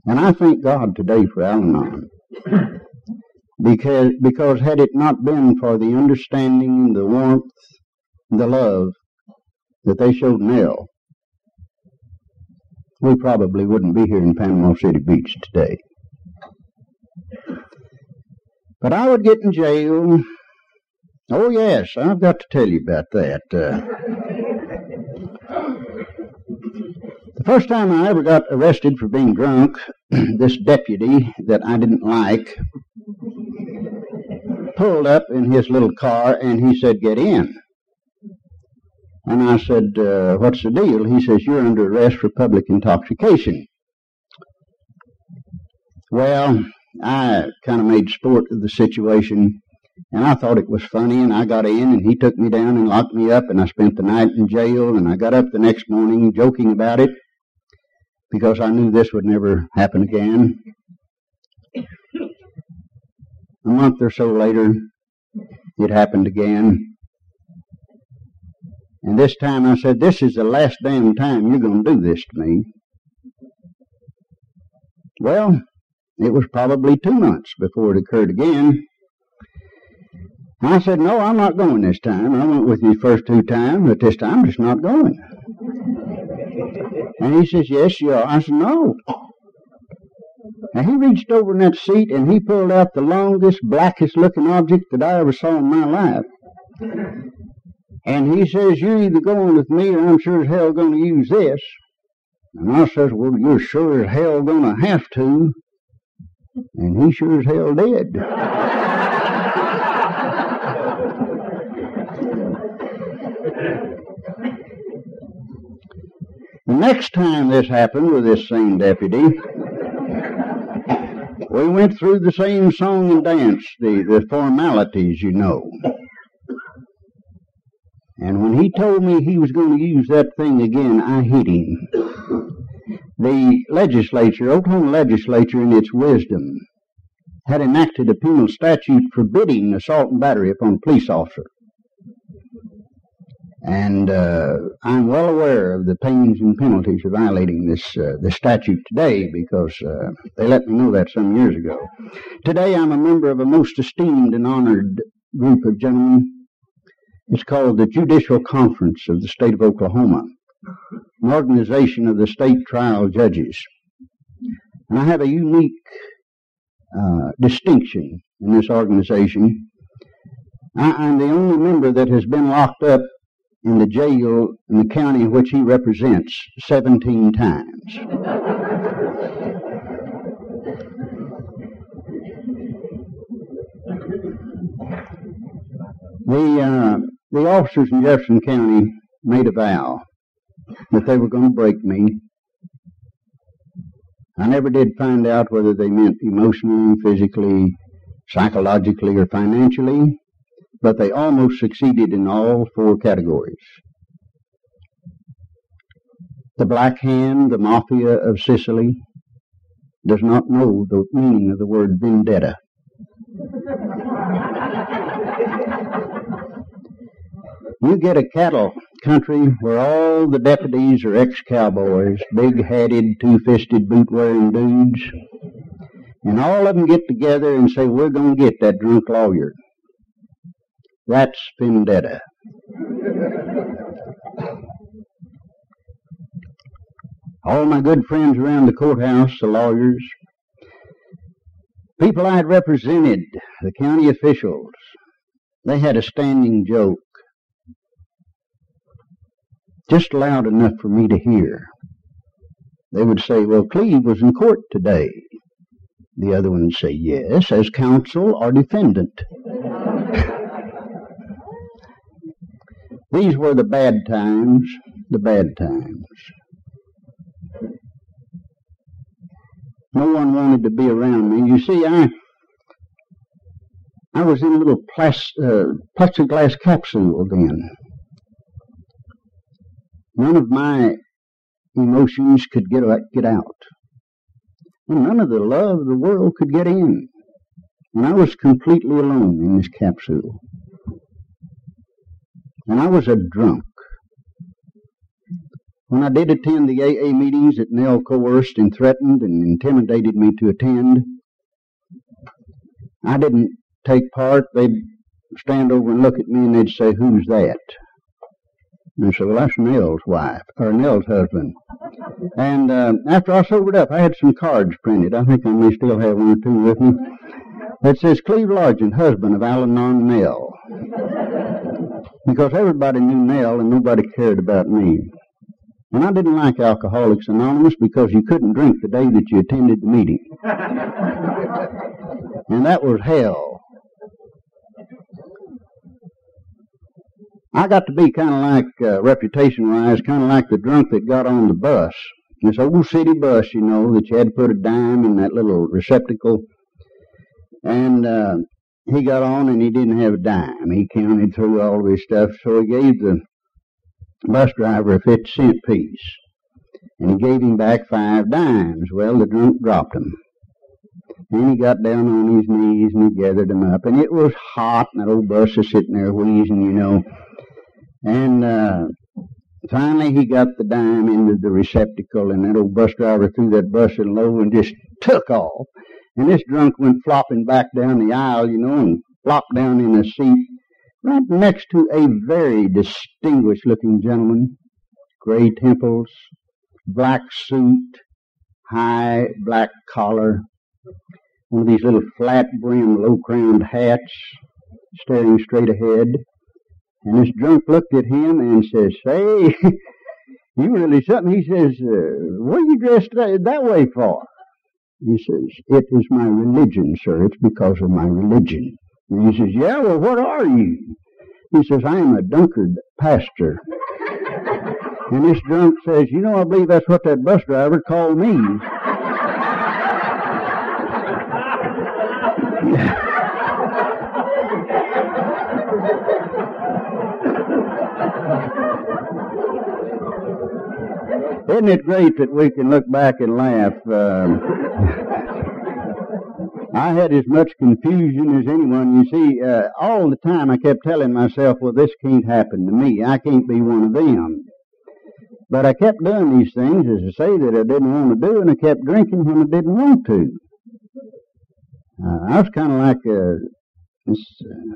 B: And I thank God today for Al Anon. Because, because had it not been for the understanding, the warmth, the love that they showed Nell, we probably wouldn't be here in Panama City Beach today. But I would get in jail. Oh, yes, I've got to tell you about that. Uh, the first time I ever got arrested for being drunk, this deputy that I didn't like pulled up in his little car and he said, Get in. And I said, uh, What's the deal? He says, You're under arrest for public intoxication. Well, I kind of made sport of the situation, and I thought it was funny, and I got in, and he took me down and locked me up, and I spent the night in jail, and I got up the next morning joking about it because I knew this would never happen again. A month or so later, it happened again. And this time I said, This is the last damn time you're going to do this to me. Well, it was probably two months before it occurred again. I said, No, I'm not going this time. I went with you the first two times, but this time I'm just not going. And he says, Yes, you are. I said, No. And he reached over in that seat and he pulled out the longest, blackest looking object that I ever saw in my life. And he says, You're either going with me or I'm sure as hell going to use this. And I says, Well, you're sure as hell going to have to. And he sure as hell did. the next time this happened with this same deputy, we went through the same song and dance, the, the formalities, you know. And when he told me he was going to use that thing again, I hit him. The legislature, Oklahoma legislature, in its wisdom, had enacted a penal statute forbidding assault and battery upon a police officer. And uh, I'm well aware of the pains and penalties of violating this uh, this statute today because uh, they let me know that some years ago. Today I'm a member of a most esteemed and honored group of gentlemen it's called the Judicial Conference of the State of Oklahoma, an organization of the state trial judges. And I have a unique uh, distinction in this organization. I, am the only member that has been locked up in the jail in the county which he represents 17 times. the uh, the officers in Jefferson County made a vow that they were going to break me. I never did find out whether they meant emotionally, physically, psychologically, or financially, but they almost succeeded in all four categories. The Black Hand, the Mafia of Sicily, does not know the meaning of the word vendetta. You get a cattle country where all the deputies are ex-cowboys, big-hatted, two-fisted, boot-wearing dudes, and all of them get together and say, we're going to get that drunk lawyer. That's vendetta. all my good friends around the courthouse, the lawyers, people I had represented, the county officials, they had a standing joke just loud enough for me to hear. They would say, Well, Cleve was in court today. The other one would say, Yes, as counsel or defendant. These were the bad times. the bad times. No one wanted to be around me. You see, I I was in a little plas- uh, plexiglass capsule then. None of my emotions could get get out. And none of the love of the world could get in. And I was completely alone in this capsule. And I was a drunk. When I did attend the AA meetings that Nell coerced and threatened and intimidated me to attend, I didn't take part. They'd stand over and look at me and they'd say, Who's that? And Well, that's Nell's wife, or Nell's husband. And uh, after I sobered up, I had some cards printed. I think I may still have one or two with me. It says Cleve Largent, husband of Al-Anon Nell. Because everybody knew Nell and nobody cared about me. And I didn't like Alcoholics Anonymous because you couldn't drink the day that you attended the meeting. and that was hell. I got to be kind of like, uh, reputation wise, kind of like the drunk that got on the bus. This old city bus, you know, that you had to put a dime in that little receptacle and uh, he got on and he didn't have a dime. He counted through all of his stuff, so he gave the bus driver a 50 cent piece. And he gave him back five dimes. Well, the drunk dropped them. And he got down on his knees and he gathered them up. And it was hot, and that old bus was sitting there wheezing, you know. And uh, finally he got the dime into the receptacle, and that old bus driver threw that bus in low and just took off. And this drunk went flopping back down the aisle, you know, and flopped down in a seat right next to a very distinguished looking gentleman, gray temples, black suit, high black collar, one of these little flat brimmed, low crowned hats, staring straight ahead. And this drunk looked at him and says, Say, you really something. He says, uh, What are you dressed that way for? He says, It is my religion, sir. It's because of my religion. And he says, Yeah, well, what are you? He says, I am a Dunkard pastor. and this drunk says, You know, I believe that's what that bus driver called me. Isn't it great that we can look back and laugh? Um, I had as much confusion as anyone. You see, uh, all the time I kept telling myself, well, this can't happen to me. I can't be one of them. But I kept doing these things, as I say, that I didn't want to do, and I kept drinking when I didn't want to. Uh, I was kind of like uh, this, uh,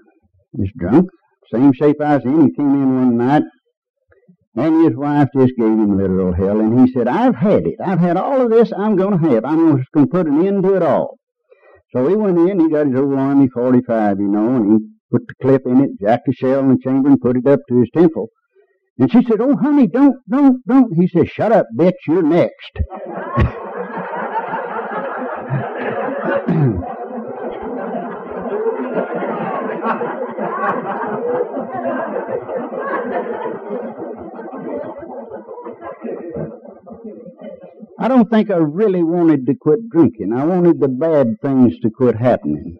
B: this drunk, same shape I was in. He came in one night, and his wife just gave him literal hell, and he said, I've had it. I've had all of this I'm going to have. I'm just going to put an end to it all. So he went in, he got his old Army 45, you know, and he put the clip in it, jacked the shell in the chamber, and put it up to his temple. And she said, Oh, honey, don't, don't, don't. He said, Shut up, bitch, you're next. I don't think I really wanted to quit drinking. I wanted the bad things to quit happening.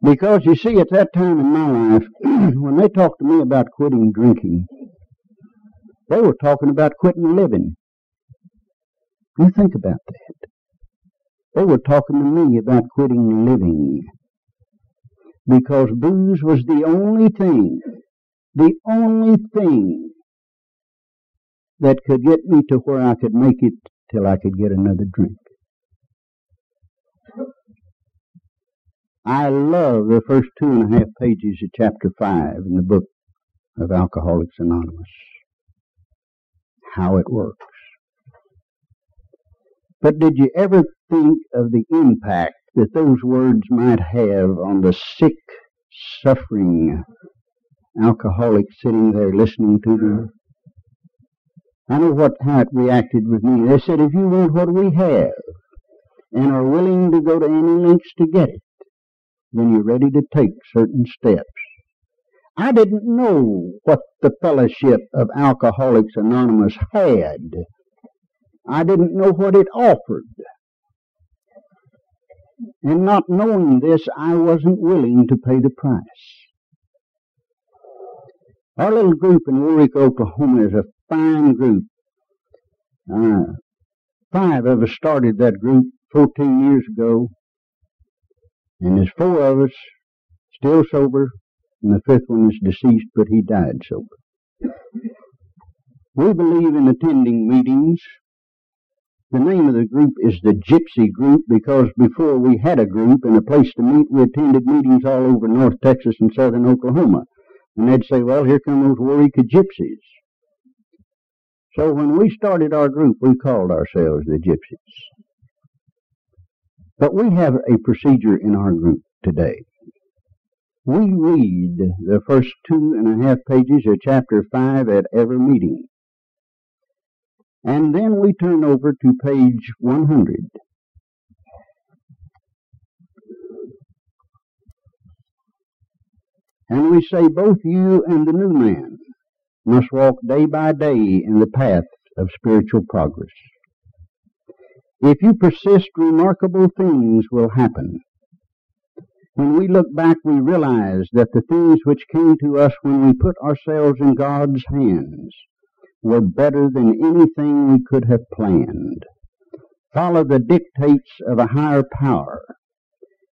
B: Because you see, at that time in my life, when they talked to me about quitting drinking, they were talking about quitting living. You think about that. They were talking to me about quitting living. Because booze was the only thing, the only thing that could get me to where I could make it till I could get another drink. I love the first two and a half pages of chapter five in the book of Alcoholics Anonymous. How it works. But did you ever think of the impact that those words might have on the sick, suffering alcoholic sitting there listening to them? I know what how it reacted with me. They said, if you want what we have and are willing to go to any lengths to get it, then you're ready to take certain steps. I didn't know what the fellowship of Alcoholics Anonymous had. I didn't know what it offered. And not knowing this, I wasn't willing to pay the price. Our little group in Waurika, Oklahoma is a fine group. Uh, five of us started that group 14 years ago, and there's four of us still sober, and the fifth one is deceased, but he died sober. We believe in attending meetings. The name of the group is the Gypsy Group because before we had a group and a place to meet, we attended meetings all over North Texas and Southern Oklahoma. And they'd say, well, here come those Waurika Gypsies. So when we started our group, we called ourselves the Gypsies. But we have a procedure in our group today. We read the first two and a half pages of chapter five at every meeting. And then we turn over to page 100. And we say, both you and the new man must walk day by day in the path of spiritual progress. If you persist, remarkable things will happen. When we look back, we realize that the things which came to us when we put ourselves in God's hands were better than anything we could have planned. Follow the dictates of a higher power,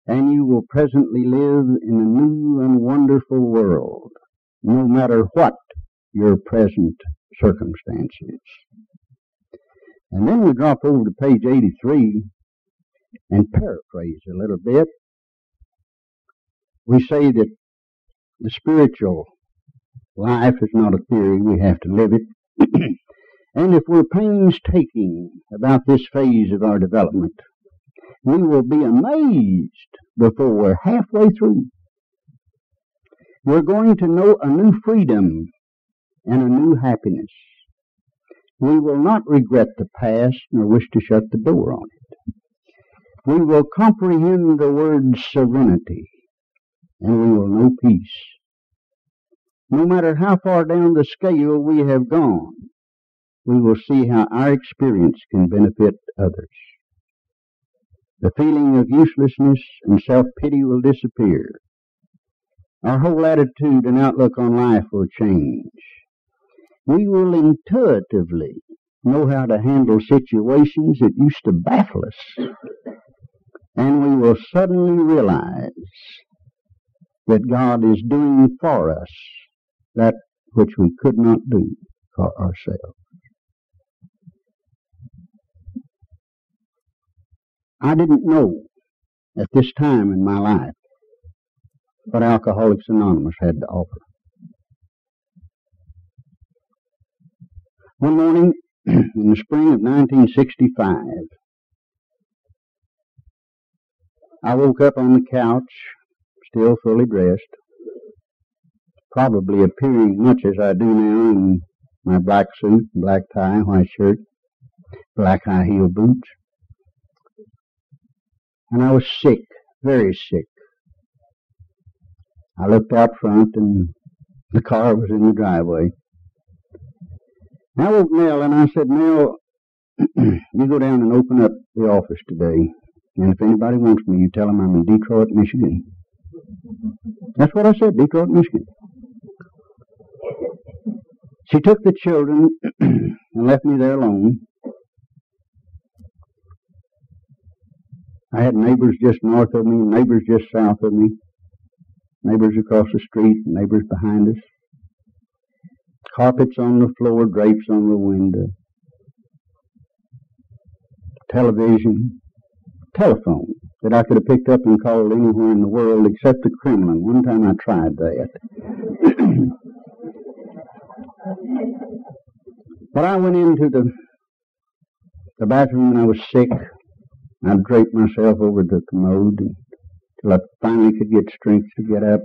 B: and you will presently live in a new and wonderful world, no matter what your present circumstances. And then we drop over to page 83 and paraphrase a little bit we say that the spiritual life is not a theory, we have to live it. and if we're painstaking about this phase of our development, we will be amazed before we're halfway through. We're going to know a new freedom and a new happiness. We will not regret the past nor wish to shut the door on it. We will comprehend the word serenity and we will know peace. No matter how far down the scale we have gone, we will see how our experience can benefit others. The feeling of uselessness and self-pity will disappear. Our whole attitude and outlook on life will change. We will intuitively know how to handle situations that used to baffle us. And we will suddenly realize that God is doing for us that which we could not do for ourselves. I didn't know at this time in my life what Alcoholics Anonymous had to offer. One morning in the spring of 1965, I woke up on the couch still fully dressed, probably appearing much as I do now in my black suit, black tie, white shirt, black high heel boots. And I was sick, very sick. I looked out front and the car was in the driveway. I woke Nell and I said, Nell, you go down and open up the office today. And if anybody wants me, you tell them I'm in Detroit, Michigan. That's what I said, Detroit, Michigan. She took the children and left me there alone. I had neighbors just north of me, neighbors just south of me, neighbors across the street, neighbors behind us. Carpets on the floor, drapes on the window. Television, telephone that I could have picked up and called anywhere in the world except the Kremlin. One time I tried that. but I went into the the bathroom when I was sick. I draped myself over the commode until I finally could get strength to get up.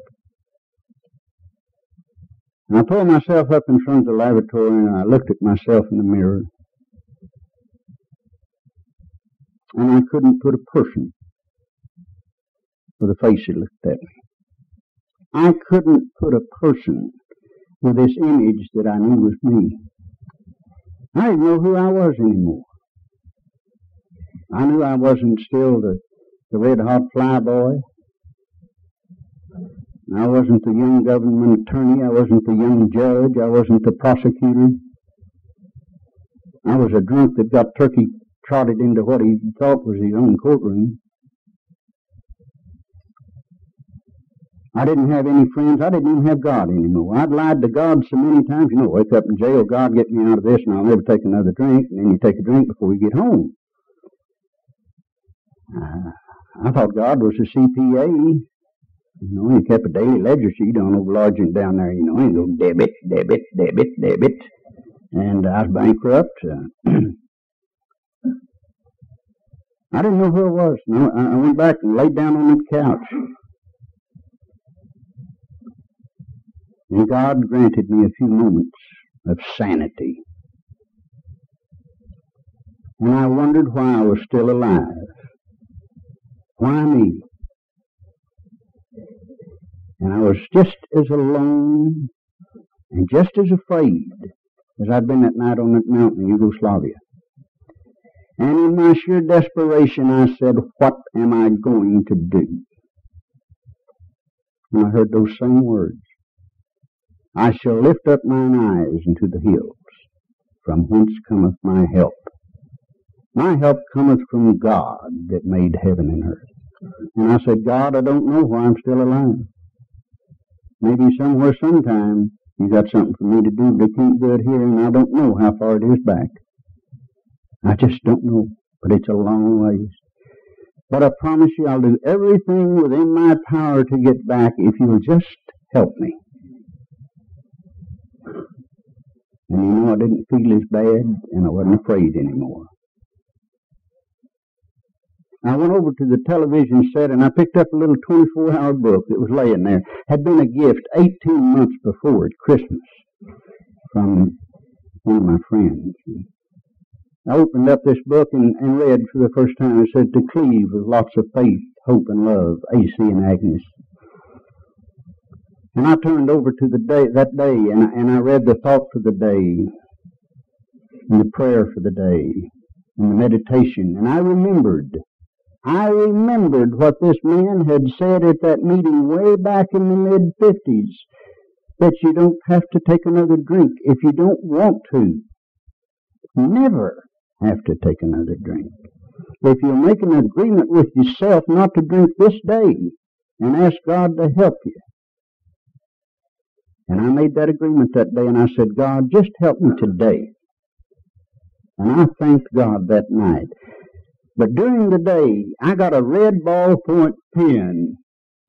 B: And I pulled myself up in front of the lavatory and I looked at myself in the mirror. And I couldn't put a person with a face that looked at me. I couldn't put a person with this image that I knew was me. I didn't know who I was anymore. I knew I wasn't still the, the red hot fly boy. I wasn't the young government attorney. I wasn't the young judge. I wasn't the prosecutor. I was a drunk that got turkey trotted into what he thought was his own courtroom. I didn't have any friends. I didn't even have God anymore. I'd lied to God so many times. You know, wake up in jail, God, get me out of this, and I'll never take another drink. And then you take a drink before you get home. Uh, I thought God was a CPA. You know, he kept a daily ledger sheet on over Largent down there. You know, and go debit, debit, debit, debit. And I was bankrupt. Uh, I didn't know who it was. I went back and laid down on the couch. And God granted me a few moments of sanity. And I wondered why I was still alive. Why me? And I was just as alone and just as afraid as I'd been that night on that mountain in Yugoslavia. And in my sheer desperation, I said, What am I going to do? And I heard those same words. I shall lift up mine eyes into the hills, from whence cometh my help. My help cometh from God that made heaven and earth. And I said, God, I don't know why I'm still alive. Maybe somewhere, sometime, you got something for me to do to keep good here, and I don't know how far it is back. I just don't know, but it's a long ways. But I promise you I'll do everything within my power to get back if you'll just help me. And you know, I didn't feel as bad, and I wasn't afraid anymore. I went over to the television set and I picked up a little 24 hour book that was laying there. Had been a gift 18 months before at Christmas from one of my friends. I opened up this book and, and read for the first time. It said, To Cleve with lots of faith, hope, and love, AC and Agnes. And I turned over to the day, that day, and, and I read the thought for the day, and the prayer for the day, and the meditation, and I remembered. I remembered what this man had said at that meeting way back in the mid 50s that you don't have to take another drink if you don't want to. Never have to take another drink. If you make an agreement with yourself not to drink this day and ask God to help you, and I made that agreement that day and I said, God, just help me today. And I thanked God that night. But during the day, I got a red ballpoint pen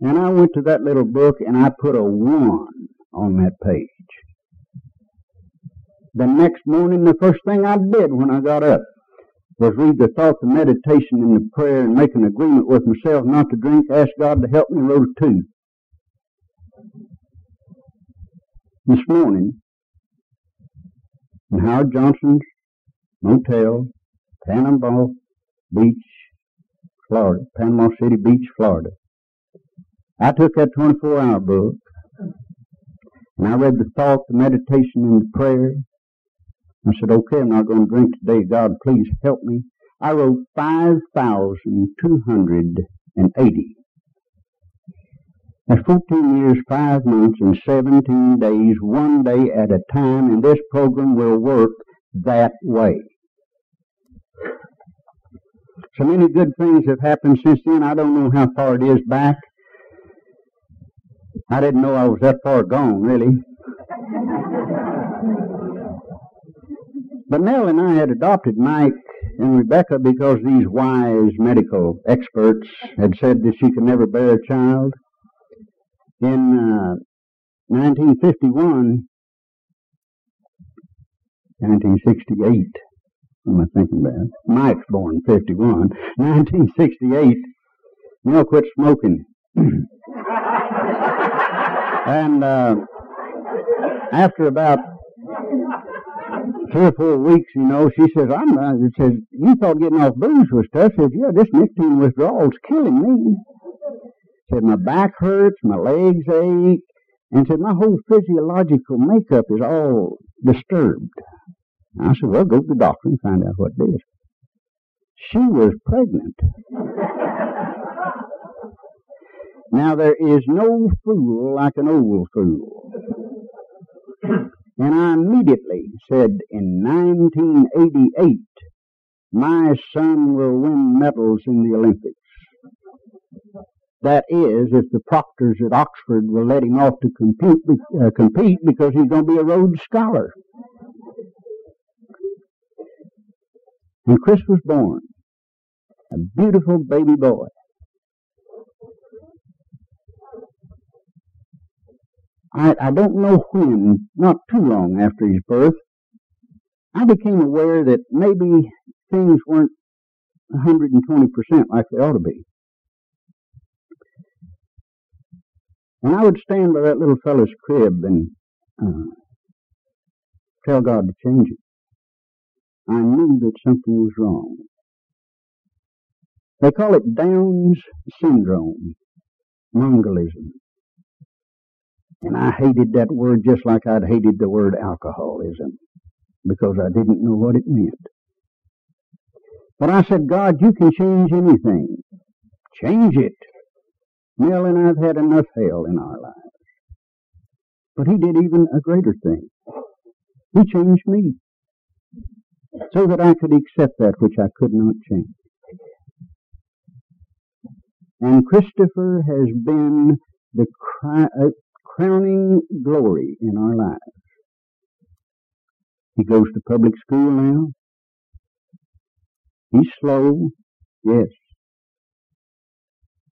B: and I went to that little book and I put a one on that page. The next morning, the first thing I did when I got up was read the thought, the meditation, and the prayer, and make an agreement with myself not to drink, ask God to help me, wrote a two. this morning in Howard Johnson's motel, Panama Beach, Florida, Panama City Beach, Florida. I took that 24 hour book and I read the thought, the meditation, and the prayer. I said, okay, I'm not going to drink today. God, please help me. I wrote 5,280 that's 14 years, 5 months, and 17 days, one day at a time, and this program will work that way. So many good things have happened since then. I don't know how far it is back. I didn't know I was that far gone, really. but Nell and I had adopted Mike and Rebecca because these wise medical experts had said that she could never bear a child in uh, 1951, 1968, what am I thinking about? Mike's born 51. 1968, Nell quit smoking. and uh, after about three or four weeks, you know, she says, I'm, uh, says, you thought getting off booze was tough. She says, yeah, this nicotine withdrawal's killing me. Said my back hurts, my legs ache, and said my whole physiological makeup is all disturbed. I said, well, go to the doctor and find out what it is. She was pregnant. now there is no fool like an old fool. And I immediately said in 1988, my son will win medals in the Olympics. That is, if the proctors at Oxford will let him off to compete, uh, compete because he's going to be a Rhodes Scholar. And Chris was born, a beautiful baby boy. I, I don't know when, not too long after his birth, I became aware that maybe things weren't 120% like they ought to be. And I would stand by that little fellow's crib and uh, tell God to change it. I knew that something was wrong. They call it Down's syndrome, Mongolism. And I hated that word just like I'd hated the word alcoholism because I didn't know what it meant. But I said, God, you can change anything. Change it. Nell and I've had enough hell in our lives. But he did even a greater thing. He changed me so that I could accept that which I could not change. And Christopher has been the uh, crowning glory in our lives. He goes to public school now. He's slow, yes.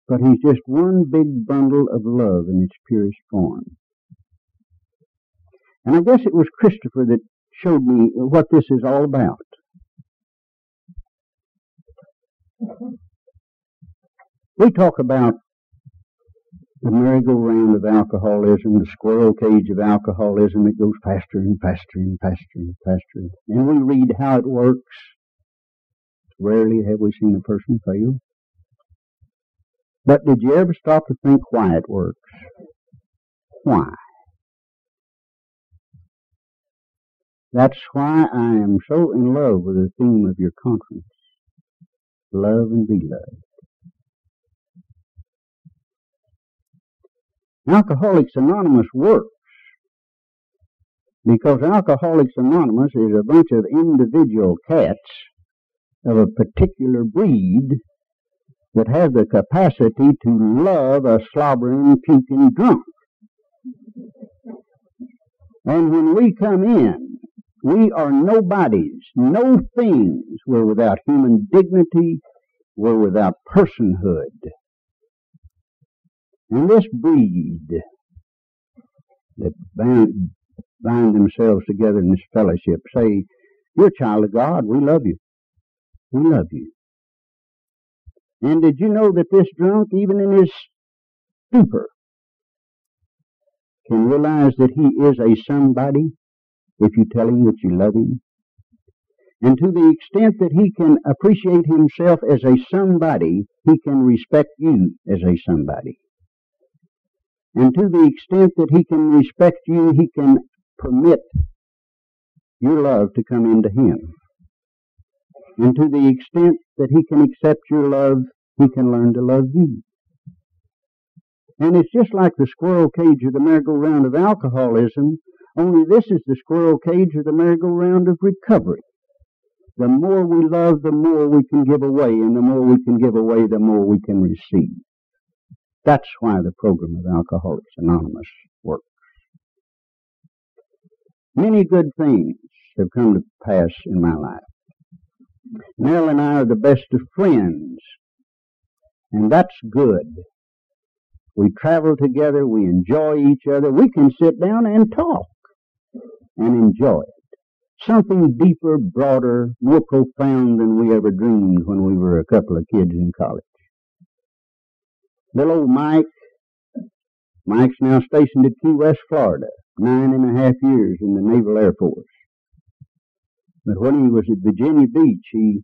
B: But he's just one big bundle of love in its purest form. And I guess it was Christopher that showed me what this is all about. We talk about the merry-go-round of alcoholism, the squirrel cage of alcoholism. It goes faster and faster and faster and faster. And we read how it works. Rarely have we seen a person fail. But did you ever stop to think why it works? Why? That's why I am so in love with the theme of your conference. Love and be loved. Alcoholics Anonymous works because Alcoholics Anonymous is a bunch of individual cats of a particular breed that have the capacity to love a slobbering, puking drunk. And when we come in, we are nobodies, no things. We're without human dignity. We're without personhood. And this breed that bind, bind themselves together in this fellowship say, You're a child of God. We love you. We love you. And did you know that this drunk, even in his stupor, can realize that he is a somebody if you tell him that you love him? And to the extent that he can appreciate himself as a somebody, he can respect you as a somebody. And to the extent that he can respect you, he can permit your love to come into him. And to the extent that he can accept your love, he can learn to love you. And it's just like the squirrel cage or the merry-go-round of alcoholism, only this is the squirrel cage or the merry-go-round of recovery. The more we love, the more we can give away, and the more we can give away, the more we can receive. That's why the program of Alcoholics Anonymous works. Many good things have come to pass in my life. Nell and I are the best of friends, and that's good. We travel together, we enjoy each other, we can sit down and talk and enjoy it. Something deeper, broader, more profound than we ever dreamed when we were a couple of kids in college. Little old Mike, Mike's now stationed at Key West, Florida, nine and a half years in the Naval Air Force. But when he was at Virginia Beach, he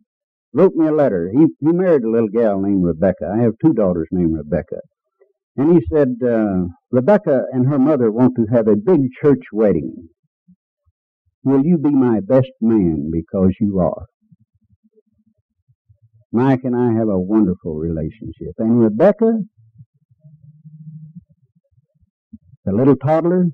B: wrote me a letter. He, he married a little gal named Rebecca. I have two daughters named Rebecca. And he said, uh, Rebecca and her mother want to have a big church wedding. Will you be my best man because you are? Mike and I have a wonderful relationship. And Rebecca, the little toddler,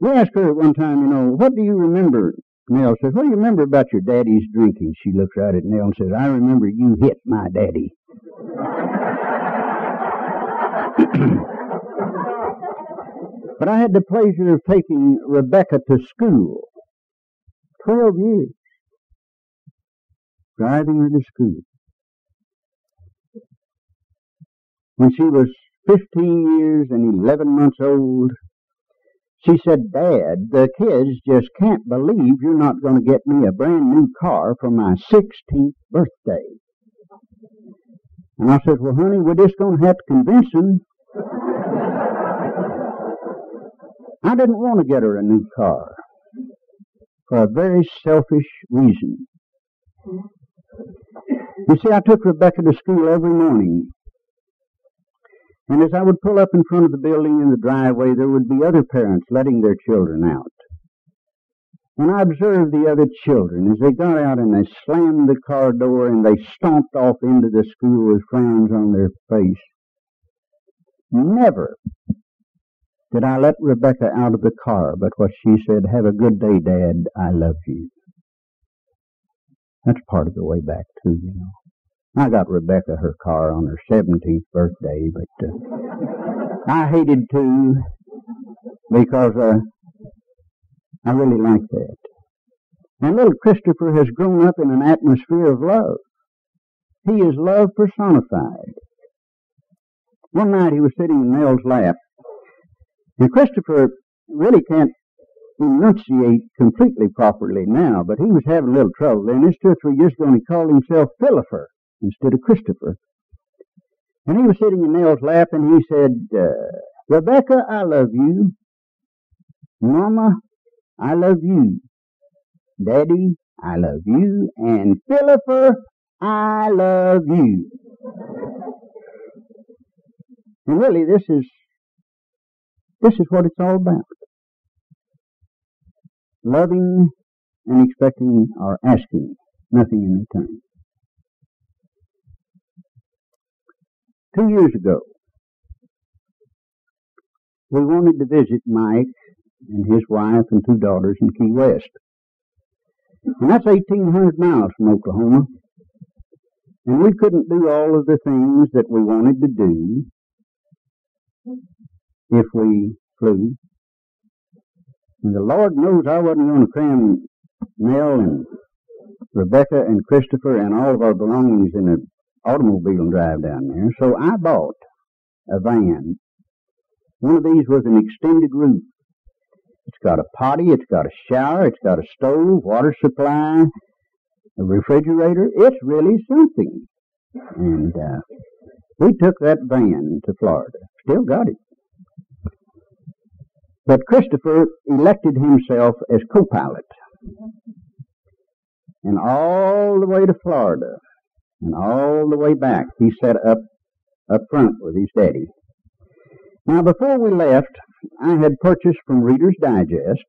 B: we asked her at one time, you know, what do you remember? Nell says, what do you remember about your daddy's drinking? She looks right at Nell and says, I remember you hit my daddy. but I had the pleasure of taking Rebecca to school. Twelve years. Driving her to school. When she was 15 years and 11 months old, she said, Dad, the kids just can't believe you're not going to get me a brand new car for my 16th birthday. And I said, Well, honey, we're just going to have to convince them. I didn't want to get her a new car for a very selfish reason. You see, I took Rebecca to school every morning and as I would pull up in front of the building in the driveway, there would be other parents letting their children out. And I observed the other children as they got out and they slammed the car door and they stomped off into the school with frowns on their face. Never did I let Rebecca out of the car but what she said, have a good day, Dad, I love you. That's part of the way back too, you know. I got Rebecca her car on her 17th birthday, but uh, I hated to because uh, I really liked that. And little Christopher has grown up in an atmosphere of love. He is love personified. One night he was sitting in Nell's lap, and Christopher really can't enunciate completely properly now, but he was having a little trouble. And this two or three years ago, he called himself Philipper instead of Christopher. And he was sitting in Nell's lap and he said, uh, Rebecca, I love you. Mama, I love you. Daddy, I love you. And Philipper, I love you. And really, this is, this is what it's all about. Loving and expecting or asking nothing in return. two years ago, we wanted to visit Mike and his wife and two daughters in Key West. And that's 1,800 miles from Oklahoma. And we couldn't do all of the things that we wanted to do if we flew. And the Lord knows I wasn't going to cram Nell and Rebecca and Christopher and all of our belongings in an automobile and drive down there. So I bought a van. One of these was an extended roof. It's got a potty, it's got a shower, it's got a stove, water supply, a refrigerator. It's really something. And uh, we took that van to Florida. Still got it. But Christopher elected himself as co-pilot. And all the way to Florida, and all the way back he sat up up front with his daddy. Now before we left, I had purchased from Reader's Digest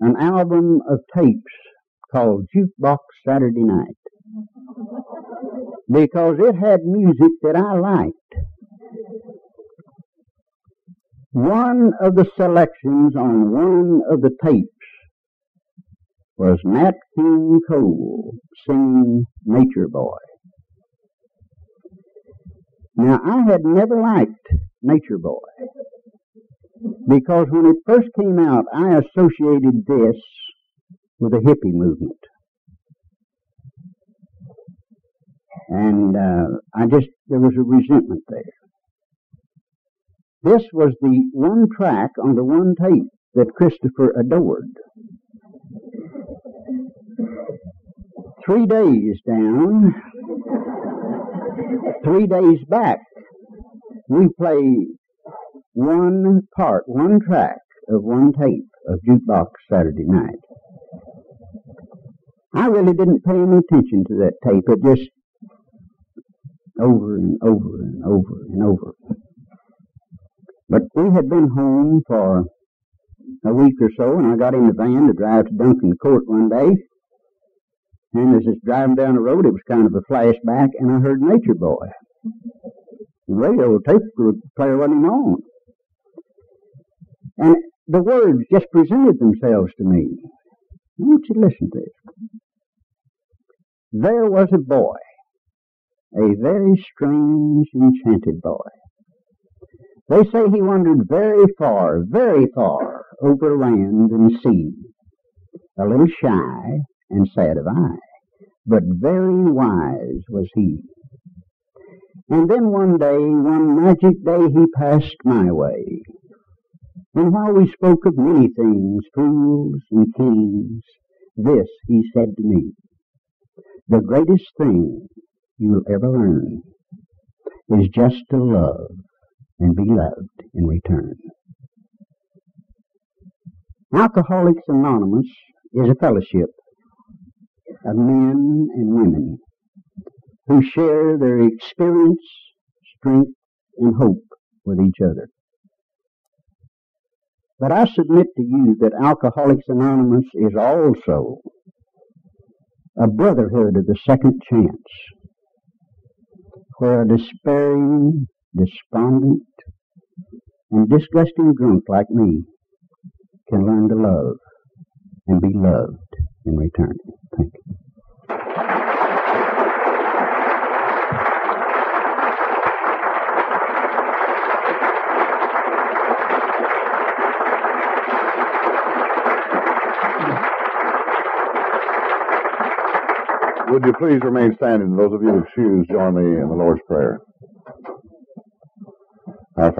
B: an album of tapes called Jukebox Saturday Night because it had music that I liked. One of the selections on one of the tapes was Nat King Cole singing Nature Boy. Now, I had never liked Nature Boy because when it first came out, I associated this with the hippie movement. And uh, I just, there was a resentment there. This was the one track on the one tape that Christopher adored. three days down, three days back, we play one part, one track of one tape of Jukebox Saturday Night. I really didn't pay any attention to that tape. It just over and over and over and over. But we had been home for a week or so, and I got in the van to drive to Duncan Court one day. And as I was driving down the road, it was kind of a flashback, and I heard Nature Boy. The radio tape player wasn't on. And the words just presented themselves to me. I want you to listen to this. There was a boy, a very strange, enchanted boy. They say he wandered very far, very far over land and sea, a little shy and sad of eye, but very wise was he. And then one day, one magic day, he passed my way. And while we spoke of many things, fools and kings, this he said to me, the greatest thing you'll ever learn is just to love and be loved in return. Alcoholics Anonymous is a fellowship of men and women who share their experience, strength, and hope with each other. But I submit to you that Alcoholics Anonymous is also a brotherhood of the second chance, where a despairing, despondent, and disgusting drunk like me can learn to love and be loved in return. Thank you.
A: Would you please remain standing? Those of you who choose, join me in the Lord's Prayer.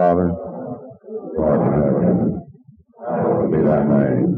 A: Father, Lord in heaven, hallowed be thy name.